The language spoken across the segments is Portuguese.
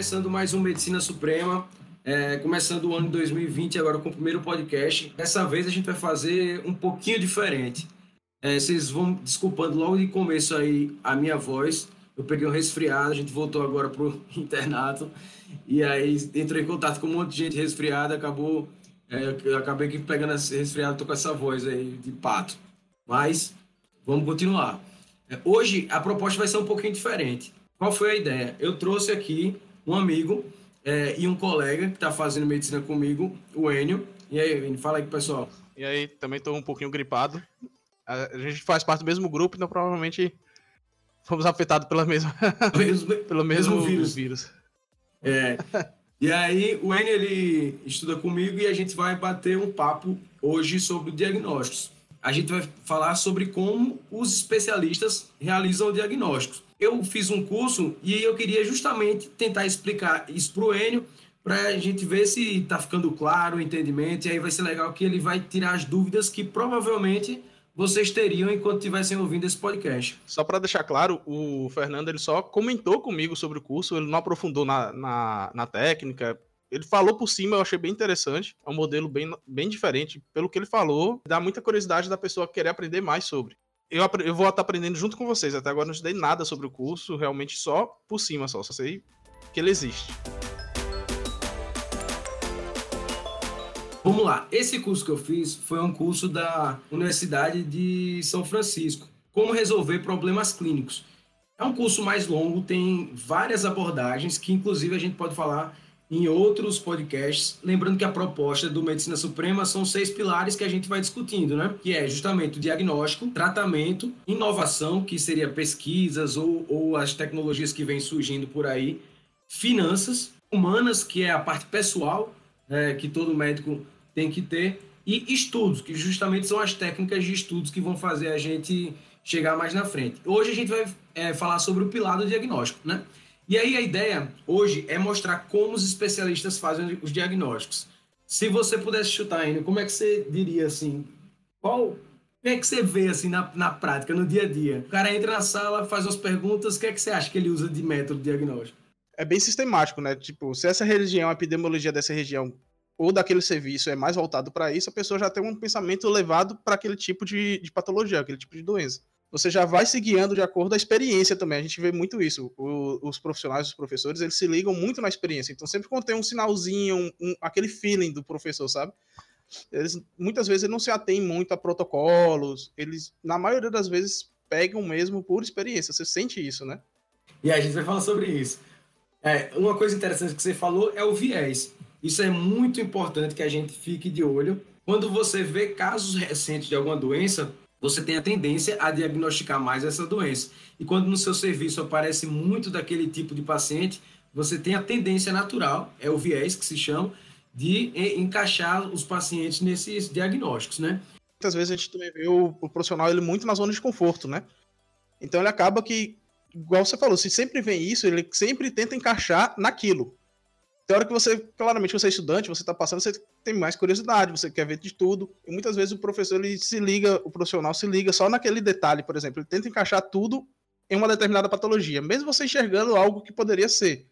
começando mais um Medicina Suprema, é, começando o ano de 2020 agora com o primeiro podcast. Dessa vez a gente vai fazer um pouquinho diferente. É, vocês vão desculpando logo de começo aí a minha voz. Eu peguei um resfriado, a gente voltou agora pro internato e aí entrou em contato com um monte de gente resfriada, acabou é, eu acabei aqui pegando esse resfriado, tô com essa voz aí de pato. Mas vamos continuar. É, hoje a proposta vai ser um pouquinho diferente. Qual foi a ideia? Eu trouxe aqui um amigo é, e um colega que está fazendo medicina comigo, o Enio. E aí, Enio, fala aí, pessoal. E aí, também estou um pouquinho gripado. A gente faz parte do mesmo grupo, então provavelmente fomos afetados pela mesma, pelo mesmo, mesmo vírus. vírus. É. E aí, o Enio, ele estuda comigo e a gente vai bater um papo hoje sobre diagnósticos. A gente vai falar sobre como os especialistas realizam diagnósticos eu fiz um curso e eu queria justamente tentar explicar isso para o Enio, para a gente ver se está ficando claro o entendimento, e aí vai ser legal que ele vai tirar as dúvidas que provavelmente vocês teriam enquanto estivessem ouvindo esse podcast. Só para deixar claro, o Fernando ele só comentou comigo sobre o curso, ele não aprofundou na, na, na técnica, ele falou por cima, eu achei bem interessante. É um modelo bem, bem diferente. Pelo que ele falou, dá muita curiosidade da pessoa querer aprender mais sobre eu, eu vou estar aprendendo junto com vocês. Até agora não estudei nada sobre o curso, realmente só por cima, só, só sei que ele existe. Vamos lá, esse curso que eu fiz foi um curso da Universidade de São Francisco. Como resolver problemas clínicos. É um curso mais longo, tem várias abordagens que, inclusive, a gente pode falar em outros podcasts. Lembrando que a proposta do Medicina Suprema são seis pilares que a gente vai discutindo, né? Que é justamente o diagnóstico, tratamento, inovação, que seria pesquisas ou, ou as tecnologias que vêm surgindo por aí, finanças, humanas, que é a parte pessoal é, que todo médico tem que ter, e estudos, que justamente são as técnicas de estudos que vão fazer a gente chegar mais na frente. Hoje a gente vai é, falar sobre o pilar do diagnóstico, né? E aí a ideia hoje é mostrar como os especialistas fazem os diagnósticos. Se você pudesse chutar, ainda, como é que você diria assim? Qual que é que você vê assim na, na prática, no dia a dia? O cara entra na sala, faz as perguntas, o que é que você acha que ele usa de método diagnóstico? É bem sistemático, né? Tipo, se essa região, a epidemiologia dessa região ou daquele serviço é mais voltado para isso, a pessoa já tem um pensamento levado para aquele tipo de, de patologia, aquele tipo de doença você já vai se guiando de acordo com a experiência também. A gente vê muito isso. O, os profissionais, os professores, eles se ligam muito na experiência. Então, sempre quando tem um sinalzinho, um, um, aquele feeling do professor, sabe? Eles, muitas vezes, eles não se atêm muito a protocolos. Eles, na maioria das vezes, pegam mesmo por experiência. Você sente isso, né? E a gente vai falar sobre isso. É, uma coisa interessante que você falou é o viés. Isso é muito importante que a gente fique de olho. Quando você vê casos recentes de alguma doença, você tem a tendência a diagnosticar mais essa doença. E quando no seu serviço aparece muito daquele tipo de paciente, você tem a tendência natural, é o viés que se chama, de encaixar os pacientes nesses diagnósticos, né? Muitas vezes a gente também vê o, o profissional ele muito na zona de conforto, né? Então ele acaba que, igual você falou, se sempre vem isso, ele sempre tenta encaixar naquilo. Tem hora que você, claramente, você é estudante, você está passando, você tem mais curiosidade, você quer ver de tudo. E muitas vezes o professor ele se liga, o profissional se liga só naquele detalhe, por exemplo, ele tenta encaixar tudo em uma determinada patologia, mesmo você enxergando algo que poderia ser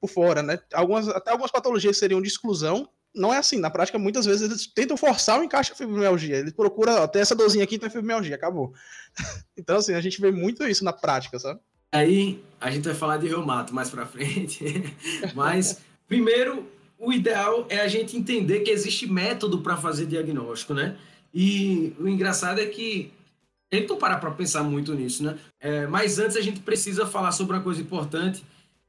por fora, né? Algumas, até algumas patologias seriam de exclusão. Não é assim, na prática, muitas vezes eles tentam forçar o encaixe da fibromialgia. Ele procura, tem essa dorzinha aqui, tem fibromialgia, acabou. então, assim, a gente vê muito isso na prática, sabe? Aí, a gente vai falar de reumato mais pra frente, mas Primeiro, o ideal é a gente entender que existe método para fazer diagnóstico, né? E o engraçado é que gente não para para pensar muito nisso, né? É, mas antes a gente precisa falar sobre uma coisa importante,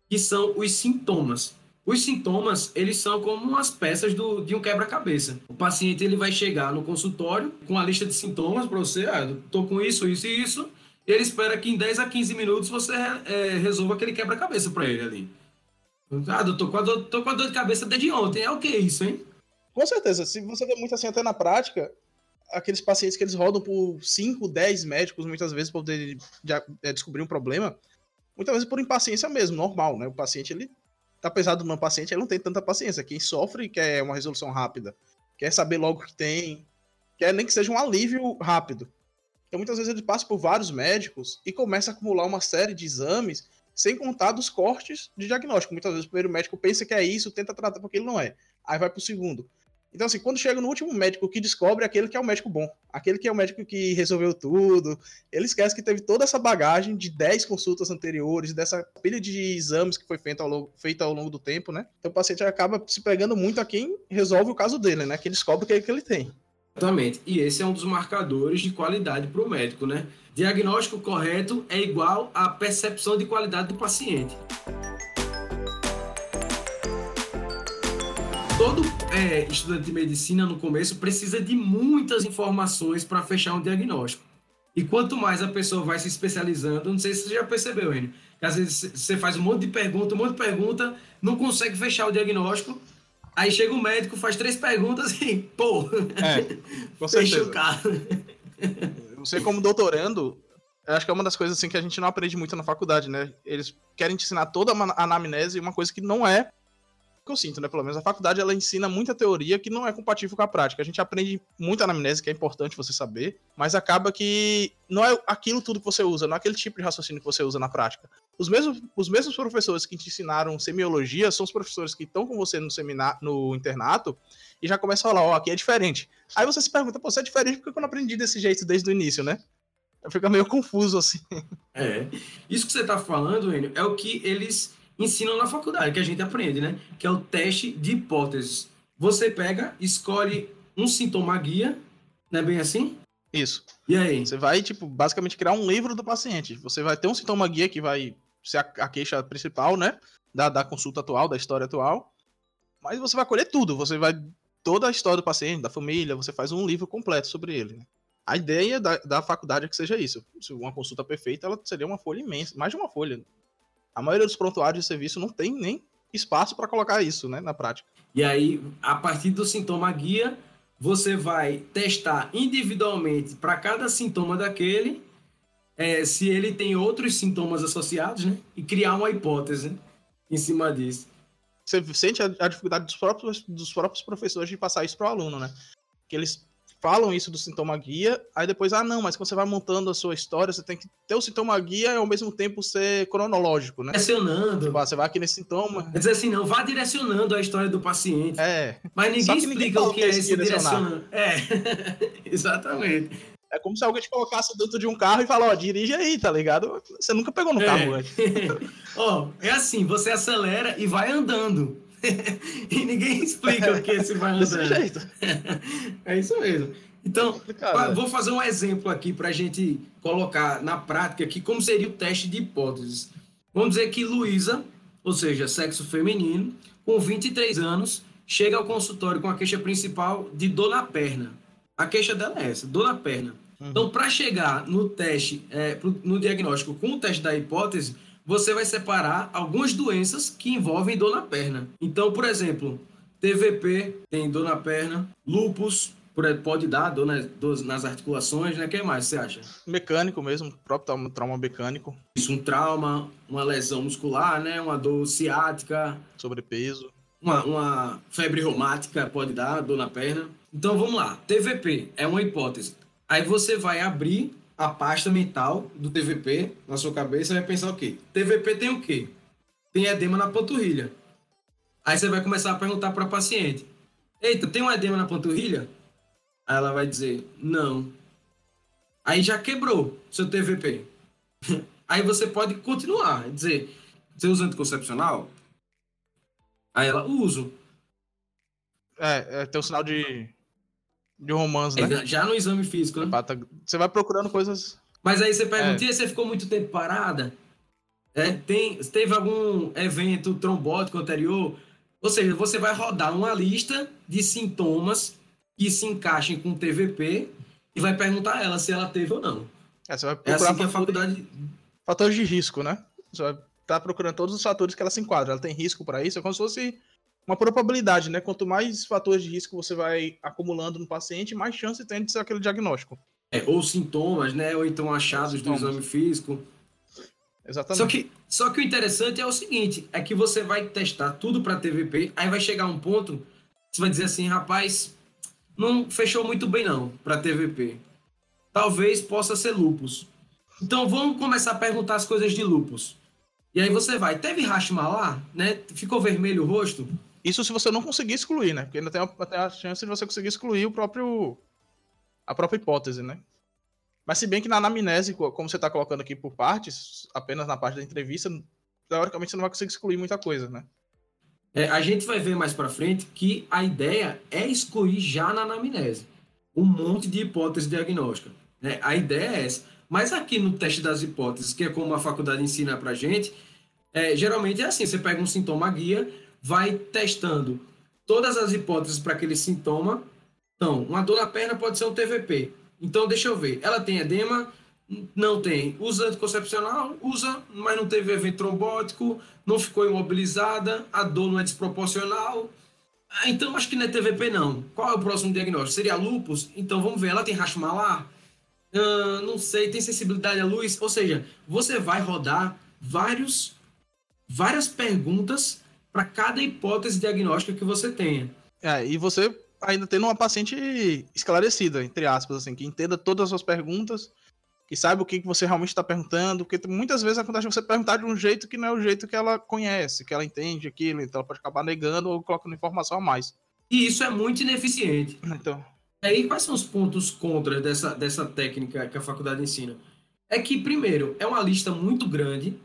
que são os sintomas. Os sintomas, eles são como umas peças do, de um quebra-cabeça. O paciente ele vai chegar no consultório com a lista de sintomas para você, ah, eu tô com isso, isso e isso, e ele espera que em 10 a 15 minutos você é, resolva aquele quebra-cabeça para ele ali. Ah, doutor, tô com, a dor, tô com a dor de cabeça desde ontem. É o que isso, hein? Com certeza. Se você vê muito assim até na prática, aqueles pacientes que eles rodam por 5, 10 médicos, muitas vezes, para poder é, descobrir um problema, muitas vezes por impaciência mesmo, normal, né? O paciente, ele, apesar do não paciente, ele não tem tanta paciência. Quem sofre quer uma resolução rápida, quer saber logo o que tem, quer nem que seja um alívio rápido. Então, muitas vezes ele passa por vários médicos e começa a acumular uma série de exames sem contar dos cortes de diagnóstico. Muitas vezes o primeiro médico pensa que é isso, tenta tratar porque ele não é. Aí vai pro segundo. Então, assim, quando chega no último médico que descobre aquele que é o médico bom, aquele que é o médico que resolveu tudo, ele esquece que teve toda essa bagagem de 10 consultas anteriores, dessa pilha de exames que foi feita ao, longo, feita ao longo do tempo, né? Então o paciente acaba se pegando muito a quem resolve o caso dele, né? Que descobre o que, é que ele tem. Exatamente. E esse é um dos marcadores de qualidade para o médico, né? Diagnóstico correto é igual à percepção de qualidade do paciente. Todo é, estudante de medicina no começo precisa de muitas informações para fechar um diagnóstico. E quanto mais a pessoa vai se especializando, não sei se você já percebeu, Enio, que às vezes você faz um monte de pergunta, um monte de pergunta, não consegue fechar o diagnóstico, aí chega o médico, faz três perguntas e, pô, é, com fecha o carro. Você, como doutorando, acho que é uma das coisas assim que a gente não aprende muito na faculdade, né? Eles querem te ensinar toda a anamnese, uma coisa que não é que eu sinto, né? Pelo menos a faculdade ela ensina muita teoria que não é compatível com a prática. A gente aprende muito anamnese, que é importante você saber, mas acaba que não é aquilo tudo que você usa, não é aquele tipo de raciocínio que você usa na prática. Os mesmos, os mesmos professores que te ensinaram semiologia são os professores que estão com você no seminário, no internato e já começam a falar, ó, oh, aqui é diferente. Aí você se pergunta, pô, você é diferente porque eu não aprendi desse jeito desde o início, né? Fica meio confuso, assim. É. Isso que você tá falando, Enio, é o que eles ensinam na faculdade, que a gente aprende, né? Que é o teste de hipóteses. Você pega, escolhe um sintoma guia, não é bem assim? Isso. E aí? Você vai, tipo, basicamente criar um livro do paciente. Você vai ter um sintoma guia que vai ser a, a queixa principal, né? Da, da consulta atual, da história atual. Mas você vai colher tudo. Você vai. Toda a história do paciente, da família, você faz um livro completo sobre ele. Né? A ideia da, da faculdade é que seja isso. Se uma consulta perfeita, ela seria uma folha imensa, mais de uma folha. A maioria dos prontuários de serviço não tem nem espaço para colocar isso, né, na prática. E aí, a partir do sintoma guia, você vai testar individualmente para cada sintoma daquele, é, se ele tem outros sintomas associados, né, e criar uma hipótese em cima disso. Você sente a, a dificuldade dos próprios, dos próprios professores de passar isso para o aluno, né? Que eles falam isso do sintoma guia, aí depois, ah, não, mas quando você vai montando a sua história, você tem que ter o sintoma guia e ao mesmo tempo ser cronológico, né? Direcionando. Tipo, ah, você vai aqui nesse sintoma. Quer dizer assim, não, vá direcionando a história do paciente. É. Mas ninguém explica ninguém o que é esse direcionando. É, exatamente. É como se alguém te colocasse dentro de um carro e falasse, ó, dirige aí, tá ligado? Você nunca pegou no é. carro antes. ó, é assim, você acelera e vai andando. e ninguém explica o que esse vai andando. jeito. é isso mesmo. Então, é vou fazer um exemplo aqui para a gente colocar na prática aqui como seria o teste de hipóteses. Vamos dizer que Luísa, ou seja, sexo feminino, com 23 anos, chega ao consultório com a queixa principal de dor na perna. A queixa dela é essa, dor na perna. Uhum. Então, para chegar no teste, é, no diagnóstico com o teste da hipótese, você vai separar algumas doenças que envolvem dor na perna. Então, por exemplo, TVP tem dor na perna, lupus pode dar dor nas, dor nas articulações, né? Quem mais você acha? Mecânico mesmo, próprio trauma mecânico. Isso, um trauma, uma lesão muscular, né? Uma dor ciática. Sobrepeso. Uma, uma febre reumática pode dar dor na perna. Então vamos lá. TVP é uma hipótese. Aí você vai abrir a pasta mental do TVP na sua cabeça vai pensar o quê? TVP tem o quê? Tem edema na panturrilha. Aí você vai começar a perguntar para a paciente: Eita, tem um edema na panturrilha? Aí ela vai dizer: Não. Aí já quebrou seu TVP. Aí você pode continuar, dizer: Você usa anticoncepcional? Aí ela: Uso. É, é tem um sinal de de romance, né? É, já no exame físico, né? Você vai procurando coisas. Mas aí você pergunta, é. você ficou muito tempo parada? É, tem, teve algum evento trombótico anterior? Ou seja, você vai rodar uma lista de sintomas que se encaixem com TVP e vai perguntar a ela se ela teve ou não. É, você vai procurar é assim que a faculdade. Fatores de risco, né? Você vai estar tá procurando todos os fatores que ela se enquadra. Ela tem risco para isso, é como se fosse uma probabilidade, né? Quanto mais fatores de risco você vai acumulando no paciente, mais chance tem de ser aquele diagnóstico. É, ou sintomas, né? Ou então achados do exame físico. Exatamente. Só que, só que o interessante é o seguinte: é que você vai testar tudo para TVP, aí vai chegar um ponto, você vai dizer assim, rapaz, não fechou muito bem não para TVP. Talvez possa ser lupus. Então vamos começar a perguntar as coisas de lupus. E aí você vai, teve Hashmallah, né? Ficou vermelho o rosto? Isso se você não conseguir excluir, né? Porque ainda tem a, a chance de você conseguir excluir o próprio a própria hipótese, né? Mas se bem que na anamnese, como você está colocando aqui por partes, apenas na parte da entrevista, teoricamente você não vai conseguir excluir muita coisa, né? É, a gente vai ver mais para frente que a ideia é excluir já na anamnese um monte de hipóteses diagnósticas. Né? A ideia é essa. Mas aqui no teste das hipóteses, que é como a faculdade ensina para gente, é, geralmente é assim: você pega um sintoma guia, vai testando todas as hipóteses para aquele sintoma. Então, uma dor na perna pode ser um TVP. Então, deixa eu ver. Ela tem edema? Não tem. Usa anticoncepcional? Usa, mas não teve evento trombótico, não ficou imobilizada, a dor não é desproporcional. Ah, então acho que não é TVP não. Qual é o próximo diagnóstico? Seria lupus? Então vamos ver, ela tem Hashimoto? Uh, não sei, tem sensibilidade à luz? Ou seja, você vai rodar vários, várias perguntas para cada hipótese diagnóstica que você tenha. É, e você ainda tendo uma paciente esclarecida, entre aspas, assim, que entenda todas as suas perguntas, que saiba o que você realmente está perguntando, porque muitas vezes acontece você perguntar de um jeito que não é o jeito que ela conhece, que ela entende aquilo, então ela pode acabar negando ou colocando informação a mais. E isso é muito ineficiente. Então. Aí, quais são os pontos contra dessa, dessa técnica que a faculdade ensina? É que, primeiro, é uma lista muito grande,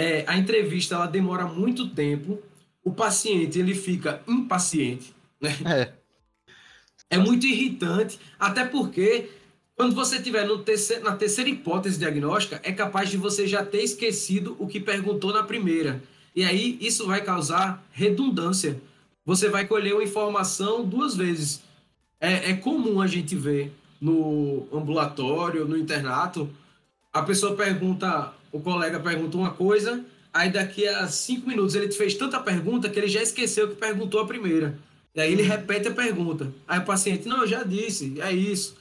é, a entrevista ela demora muito tempo, o paciente ele fica impaciente, né? É. É muito irritante, até porque quando você estiver terceiro, na terceira hipótese diagnóstica, é capaz de você já ter esquecido o que perguntou na primeira. E aí isso vai causar redundância. Você vai colher uma informação duas vezes. É, é comum a gente ver no ambulatório, no internato, a pessoa pergunta, o colega pergunta uma coisa, aí daqui a cinco minutos ele fez tanta pergunta que ele já esqueceu que perguntou a primeira. E aí ele repete a pergunta. Aí o paciente, não, eu já disse, é isso.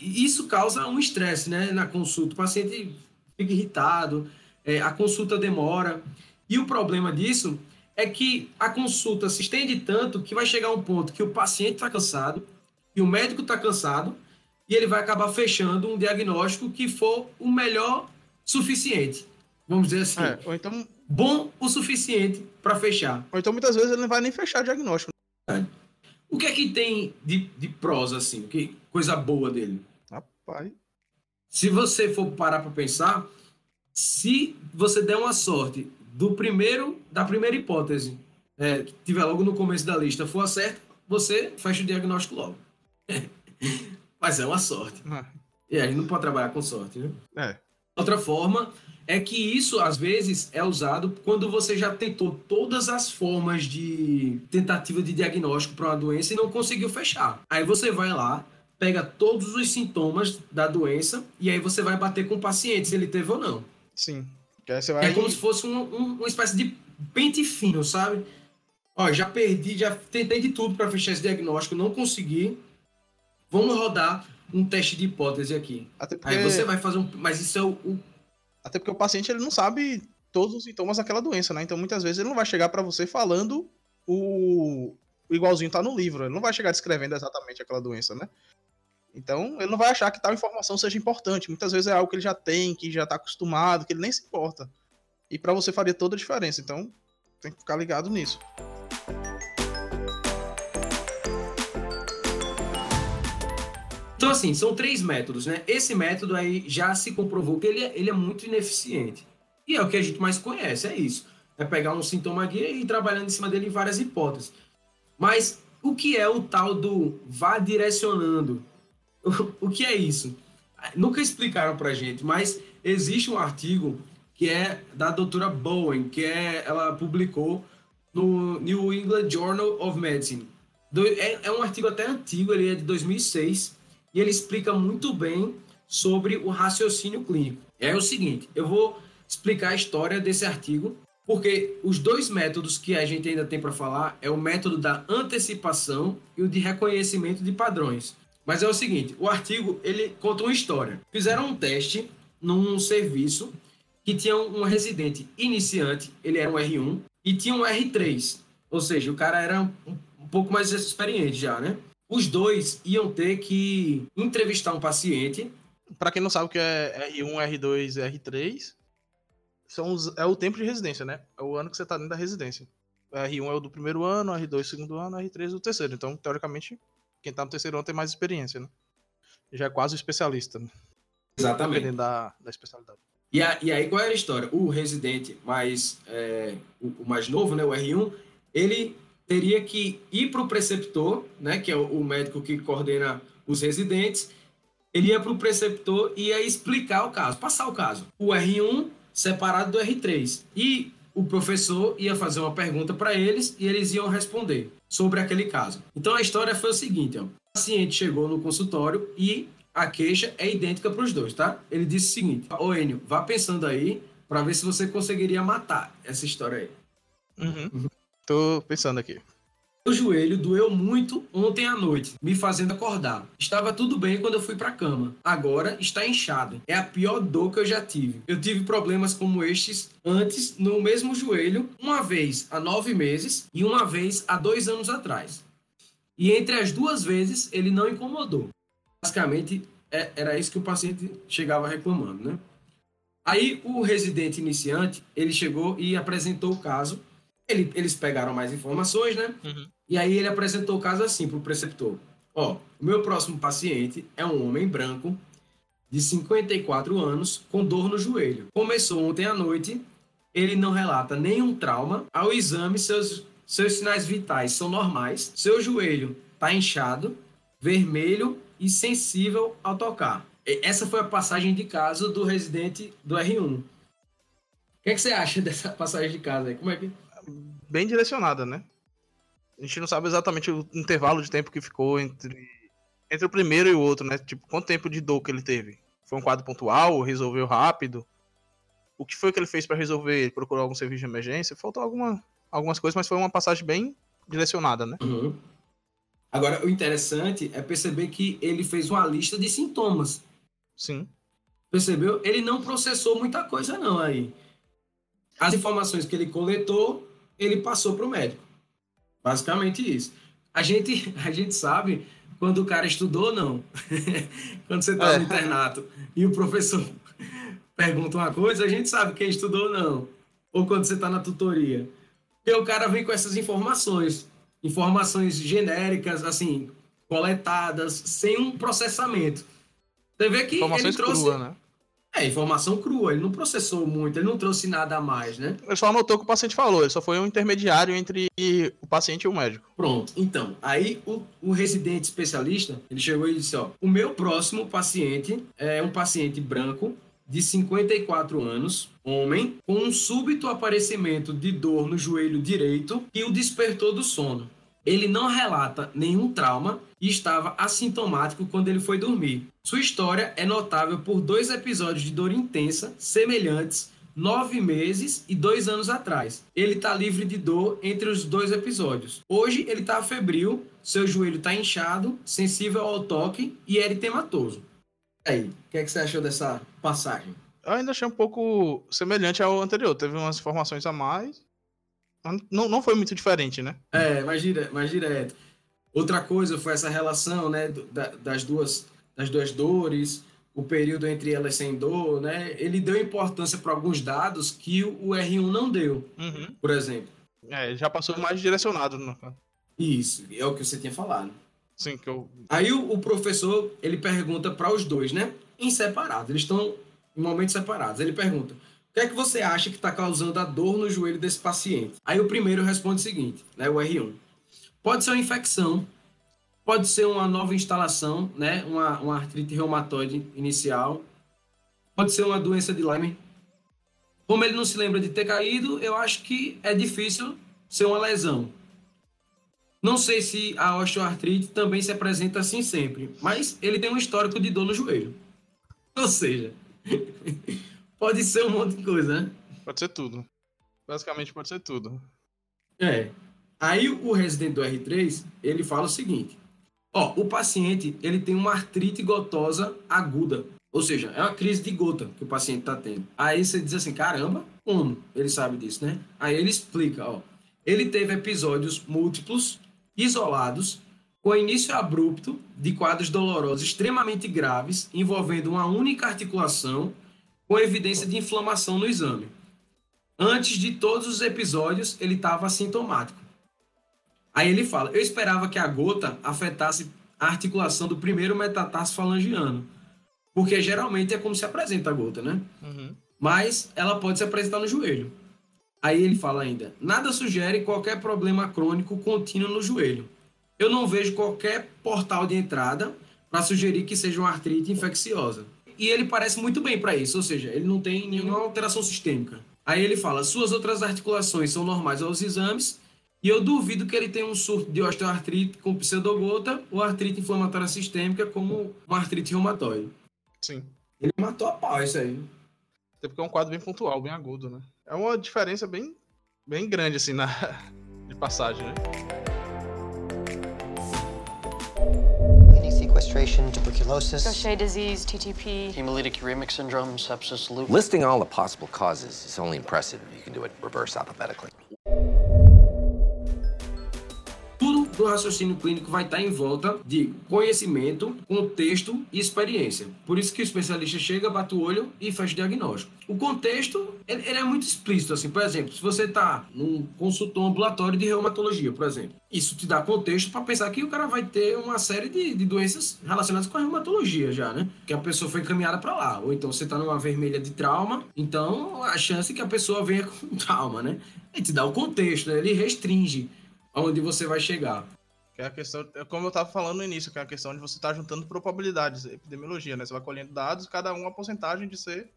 Isso causa um estresse né, na consulta. O paciente fica irritado, é, a consulta demora. E o problema disso é que a consulta se estende tanto que vai chegar um ponto que o paciente está cansado, e o médico está cansado, e ele vai acabar fechando um diagnóstico que for o melhor suficiente. Vamos dizer assim. É, ou então... Bom o suficiente para fechar. Ou então muitas vezes ele não vai nem fechar o diagnóstico. É. O que é que tem de, de prosa, assim? Que coisa boa dele? Rapaz. Se você for parar para pensar, se você der uma sorte do primeiro, da primeira hipótese, é, tiver logo no começo da lista, for certa, você fecha o diagnóstico logo. Mas é uma sorte. Ah. E aí não pode trabalhar com sorte, né? É. Outra forma é que isso, às vezes, é usado quando você já tentou todas as formas de tentativa de diagnóstico para uma doença e não conseguiu fechar. Aí você vai lá, pega todos os sintomas da doença e aí você vai bater com o paciente se ele teve ou não. Sim. Vai... É como se fosse um, um, uma espécie de pente fino, sabe? Ó, já perdi, já tentei de tudo para fechar esse diagnóstico, não consegui. Vamos rodar um teste de hipótese aqui. Porque... Aí você vai fazer um. Mas isso é o, o, Até porque o paciente ele não sabe todos os sintomas daquela doença, né? Então muitas vezes ele não vai chegar para você falando o... o igualzinho tá no livro. Ele não vai chegar descrevendo exatamente aquela doença, né? Então ele não vai achar que tal informação seja importante. Muitas vezes é algo que ele já tem, que já tá acostumado, que ele nem se importa. E para você faria toda a diferença. Então tem que ficar ligado nisso. Então, assim, são três métodos, né? Esse método aí já se comprovou que ele é, ele é muito ineficiente. E é o que a gente mais conhece, é isso. É pegar um sintoma guia e ir trabalhando em cima dele em várias hipóteses. Mas o que é o tal do vá direcionando? O, o que é isso? Nunca explicaram pra gente, mas existe um artigo que é da doutora Bowen, que é, ela publicou no New England Journal of Medicine. Do, é, é um artigo até antigo, ele é de 2006, e ele explica muito bem sobre o raciocínio clínico. É o seguinte, eu vou explicar a história desse artigo, porque os dois métodos que a gente ainda tem para falar é o método da antecipação e o de reconhecimento de padrões. Mas é o seguinte, o artigo ele conta uma história. Fizeram um teste num serviço que tinha um residente iniciante, ele era um R1, e tinha um R3, ou seja, o cara era um, pouco mais experiente já, né? Os dois iam ter que entrevistar um paciente. Para quem não sabe o que é R1, R2 e R3, são os, é o tempo de residência, né? É o ano que você tá dentro da residência. R1 é o do primeiro ano, R2 segundo ano, R3 do terceiro. Então, teoricamente, quem tá no terceiro ano tem mais experiência, né? Já é quase um especialista. Né? Exatamente. Dependendo da, da especialidade. E, a, e, aí, qual era a história? O residente mais, é, o, o, mais novo, né, o R1, ele teria que ir para o preceptor, né, que é o, médico que coordena os residentes, ele ia para o preceptor e ia explicar o caso, passar o caso. O R1 separado do R3. E o professor ia fazer uma pergunta para eles e eles iam responder sobre aquele caso. Então a história foi o seguinte: ó. o paciente chegou no consultório e a queixa é idêntica para os dois, tá? Ele disse o seguinte: Ô Enio, vá pensando aí para ver se você conseguiria matar essa história aí. Uhum. Tô pensando aqui. O joelho doeu muito ontem à noite, me fazendo acordar. Estava tudo bem quando eu fui para a cama. Agora está inchado. É a pior dor que eu já tive. Eu tive problemas como estes antes no mesmo joelho, uma vez há nove meses e uma vez há dois anos atrás. E entre as duas vezes ele não incomodou. Basicamente é, era isso que o paciente chegava reclamando, né? Aí o residente iniciante ele chegou e apresentou o caso. Ele, eles pegaram mais informações, né? Uhum. E aí ele apresentou o caso assim para o preceptor. Ó, o meu próximo paciente é um homem branco de 54 anos com dor no joelho. Começou ontem à noite, ele não relata nenhum trauma. Ao exame, seus, seus sinais vitais são normais. Seu joelho está inchado, vermelho e sensível ao tocar. Essa foi a passagem de caso do residente do R1. O que, é que você acha dessa passagem de caso aí? Como é que. Bem direcionada, né? A gente não sabe exatamente o intervalo de tempo que ficou entre, entre o primeiro e o outro, né? Tipo, quanto tempo de dor que ele teve? Foi um quadro pontual? Resolveu rápido? O que foi que ele fez para resolver? Ele procurou algum serviço de emergência? Faltou alguma, algumas coisas, mas foi uma passagem bem direcionada, né? Uhum. Agora, o interessante é perceber que ele fez uma lista de sintomas. Sim. Percebeu? Ele não processou muita coisa, não, aí. As informações que ele coletou, ele passou para o médico. Basicamente isso. A gente, a gente sabe quando o cara estudou ou não. quando você está é. no internato e o professor pergunta uma coisa, a gente sabe quem estudou ou não. Ou quando você está na tutoria. E o cara vem com essas informações. Informações genéricas, assim, coletadas, sem um processamento. Você vê que Informações ele trouxe... Crua, né? É, informação crua, ele não processou muito, ele não trouxe nada a mais, né? Ele só anotou o que o paciente falou, ele só foi um intermediário entre o paciente e o médico. Pronto, então, aí o, o residente especialista, ele chegou e disse, ó, o meu próximo paciente é um paciente branco de 54 anos, homem, com um súbito aparecimento de dor no joelho direito que o despertou do sono. Ele não relata nenhum trauma e estava assintomático quando ele foi dormir. Sua história é notável por dois episódios de dor intensa, semelhantes, nove meses e dois anos atrás. Ele está livre de dor entre os dois episódios. Hoje ele está febril, seu joelho está inchado, sensível ao toque e eritematoso. E aí, o que, é que você achou dessa passagem? Eu ainda achei um pouco semelhante ao anterior. Teve umas informações a mais. Não, não foi muito diferente, né? É, mais, dire mais direto. Outra coisa foi essa relação né, das, duas, das duas dores, o período entre elas sem dor, né? Ele deu importância para alguns dados que o R1 não deu, uhum. por exemplo. É, já passou mais direcionado. No... Isso, é o que você tinha falado. Sim, que eu... Aí o, o professor, ele pergunta para os dois, né? Em separado, eles estão em momentos separados. Ele pergunta, o que é que você acha que está causando a dor no joelho desse paciente? Aí o primeiro responde o seguinte, né, o R1. Pode ser uma infecção, pode ser uma nova instalação, né? Uma, uma artrite reumatoide inicial, pode ser uma doença de Lyme. Como ele não se lembra de ter caído, eu acho que é difícil ser uma lesão. Não sei se a osteoartrite também se apresenta assim sempre, mas ele tem um histórico de dor no joelho. Ou seja, pode ser um monte de coisa, né? Pode ser tudo. Basicamente pode ser tudo. É. Aí o residente do R3, ele fala o seguinte: ó, o paciente, ele tem uma artrite gotosa aguda. Ou seja, é uma crise de gota que o paciente está tendo. Aí você diz assim, caramba, como? Ele sabe disso, né? Aí ele explica, ó. Ele teve episódios múltiplos, isolados, com início abrupto de quadros dolorosos extremamente graves, envolvendo uma única articulação, com evidência de inflamação no exame. Antes de todos os episódios, ele estava assintomático. Aí ele fala: Eu esperava que a gota afetasse a articulação do primeiro metatarso falangiano. Porque geralmente é como se apresenta a gota, né? Uhum. Mas ela pode se apresentar no joelho. Aí ele fala ainda: nada sugere qualquer problema crônico contínuo no joelho. Eu não vejo qualquer portal de entrada para sugerir que seja uma artrite infecciosa. E ele parece muito bem para isso, ou seja, ele não tem nenhuma alteração sistêmica. Aí ele fala: suas outras articulações são normais aos exames e eu duvido que ele tenha um surto de osteoartrite com pseudogota ou artrite inflamatória sistêmica como uma artrite reumatoide. Sim. Ele matou a pau isso aí. Até porque é um quadro bem pontual, bem agudo, né? É uma diferença bem, bem grande, assim, na, de passagem, né? sequestration, tuberculosis, Gaucher disease, TTP, hemolytic uremic syndrome, sepsis, lupus. Listing all the possible causes is only impressive if you can do it reverse alphabetically. Do raciocínio clínico vai estar em volta de conhecimento, contexto e experiência. Por isso que o especialista chega, bate o olho e faz o diagnóstico. O contexto, ele, ele é muito explícito, assim, por exemplo, se você está num consultório ambulatório de reumatologia, por exemplo, isso te dá contexto para pensar que o cara vai ter uma série de, de doenças relacionadas com a reumatologia já, né? Que a pessoa foi encaminhada para lá. Ou então você está numa vermelha de trauma, então a chance é que a pessoa venha com trauma, né? Ele te dá o contexto, né? ele restringe aonde você vai chegar. Que é a questão, é como eu estava falando no início, que é a questão de você estar tá juntando probabilidades, epidemiologia, né? Você vai colhendo dados, cada um a porcentagem de ser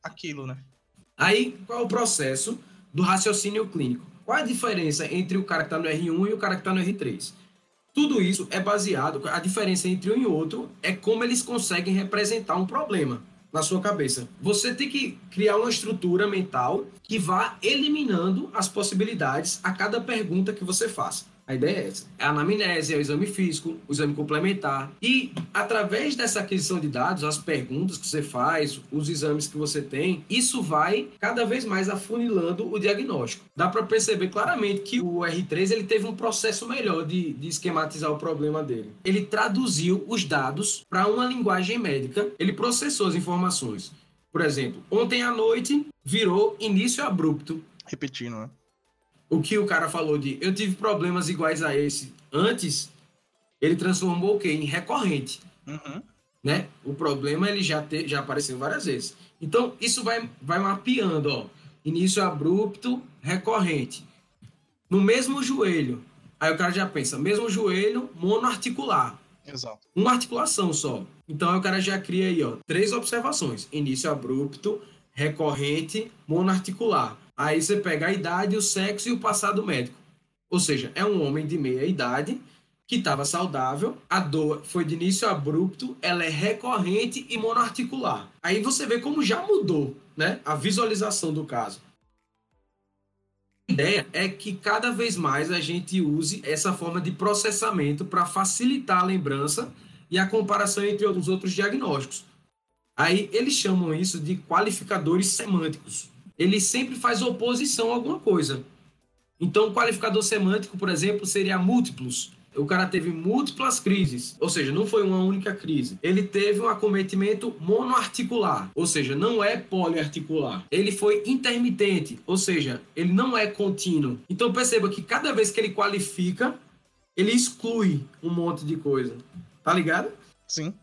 aquilo, né? Aí, qual é o processo do raciocínio clínico? Qual é a diferença entre o cara que está no R1 e o cara que está no R3? Tudo isso é baseado, a diferença entre um e outro é como eles conseguem representar um problema na sua cabeça. Você tem que criar uma estrutura mental que vá eliminando as possibilidades a cada pergunta que você faça. A ideia é essa. É a anamnese, é o exame físico, o exame complementar. E através dessa aquisição de dados, as perguntas que você faz, os exames que você tem, isso vai cada vez mais afunilando o diagnóstico. Dá para perceber claramente que o R3 ele teve um processo melhor de, de esquematizar o problema dele. Ele traduziu os dados para uma linguagem médica, ele processou as informações. Por exemplo, ontem à noite virou início abrupto. Repetindo, né? O que o cara falou de eu tive problemas iguais a esse antes, ele transformou o quê? Em recorrente. Uhum. Né? O problema ele já, te, já apareceu várias vezes. Então, isso vai, vai mapeando, ó. Início abrupto, recorrente. No mesmo joelho. Aí o cara já pensa, mesmo joelho, monoarticular. Exato. Uma articulação só. Então aí o cara já cria aí, ó, três observações. Início abrupto, recorrente, monoarticular. Aí você pega a idade, o sexo e o passado médico. Ou seja, é um homem de meia idade que estava saudável, a dor foi de início abrupto, ela é recorrente e monoarticular. Aí você vê como já mudou né, a visualização do caso. A ideia é que cada vez mais a gente use essa forma de processamento para facilitar a lembrança e a comparação entre os outros diagnósticos. Aí eles chamam isso de qualificadores semânticos ele sempre faz oposição a alguma coisa. Então, o qualificador semântico, por exemplo, seria múltiplos. O cara teve múltiplas crises, ou seja, não foi uma única crise. Ele teve um acometimento monoarticular, ou seja, não é poliarticular. Ele foi intermitente, ou seja, ele não é contínuo. Então perceba que cada vez que ele qualifica, ele exclui um monte de coisa. Tá ligado? Sim.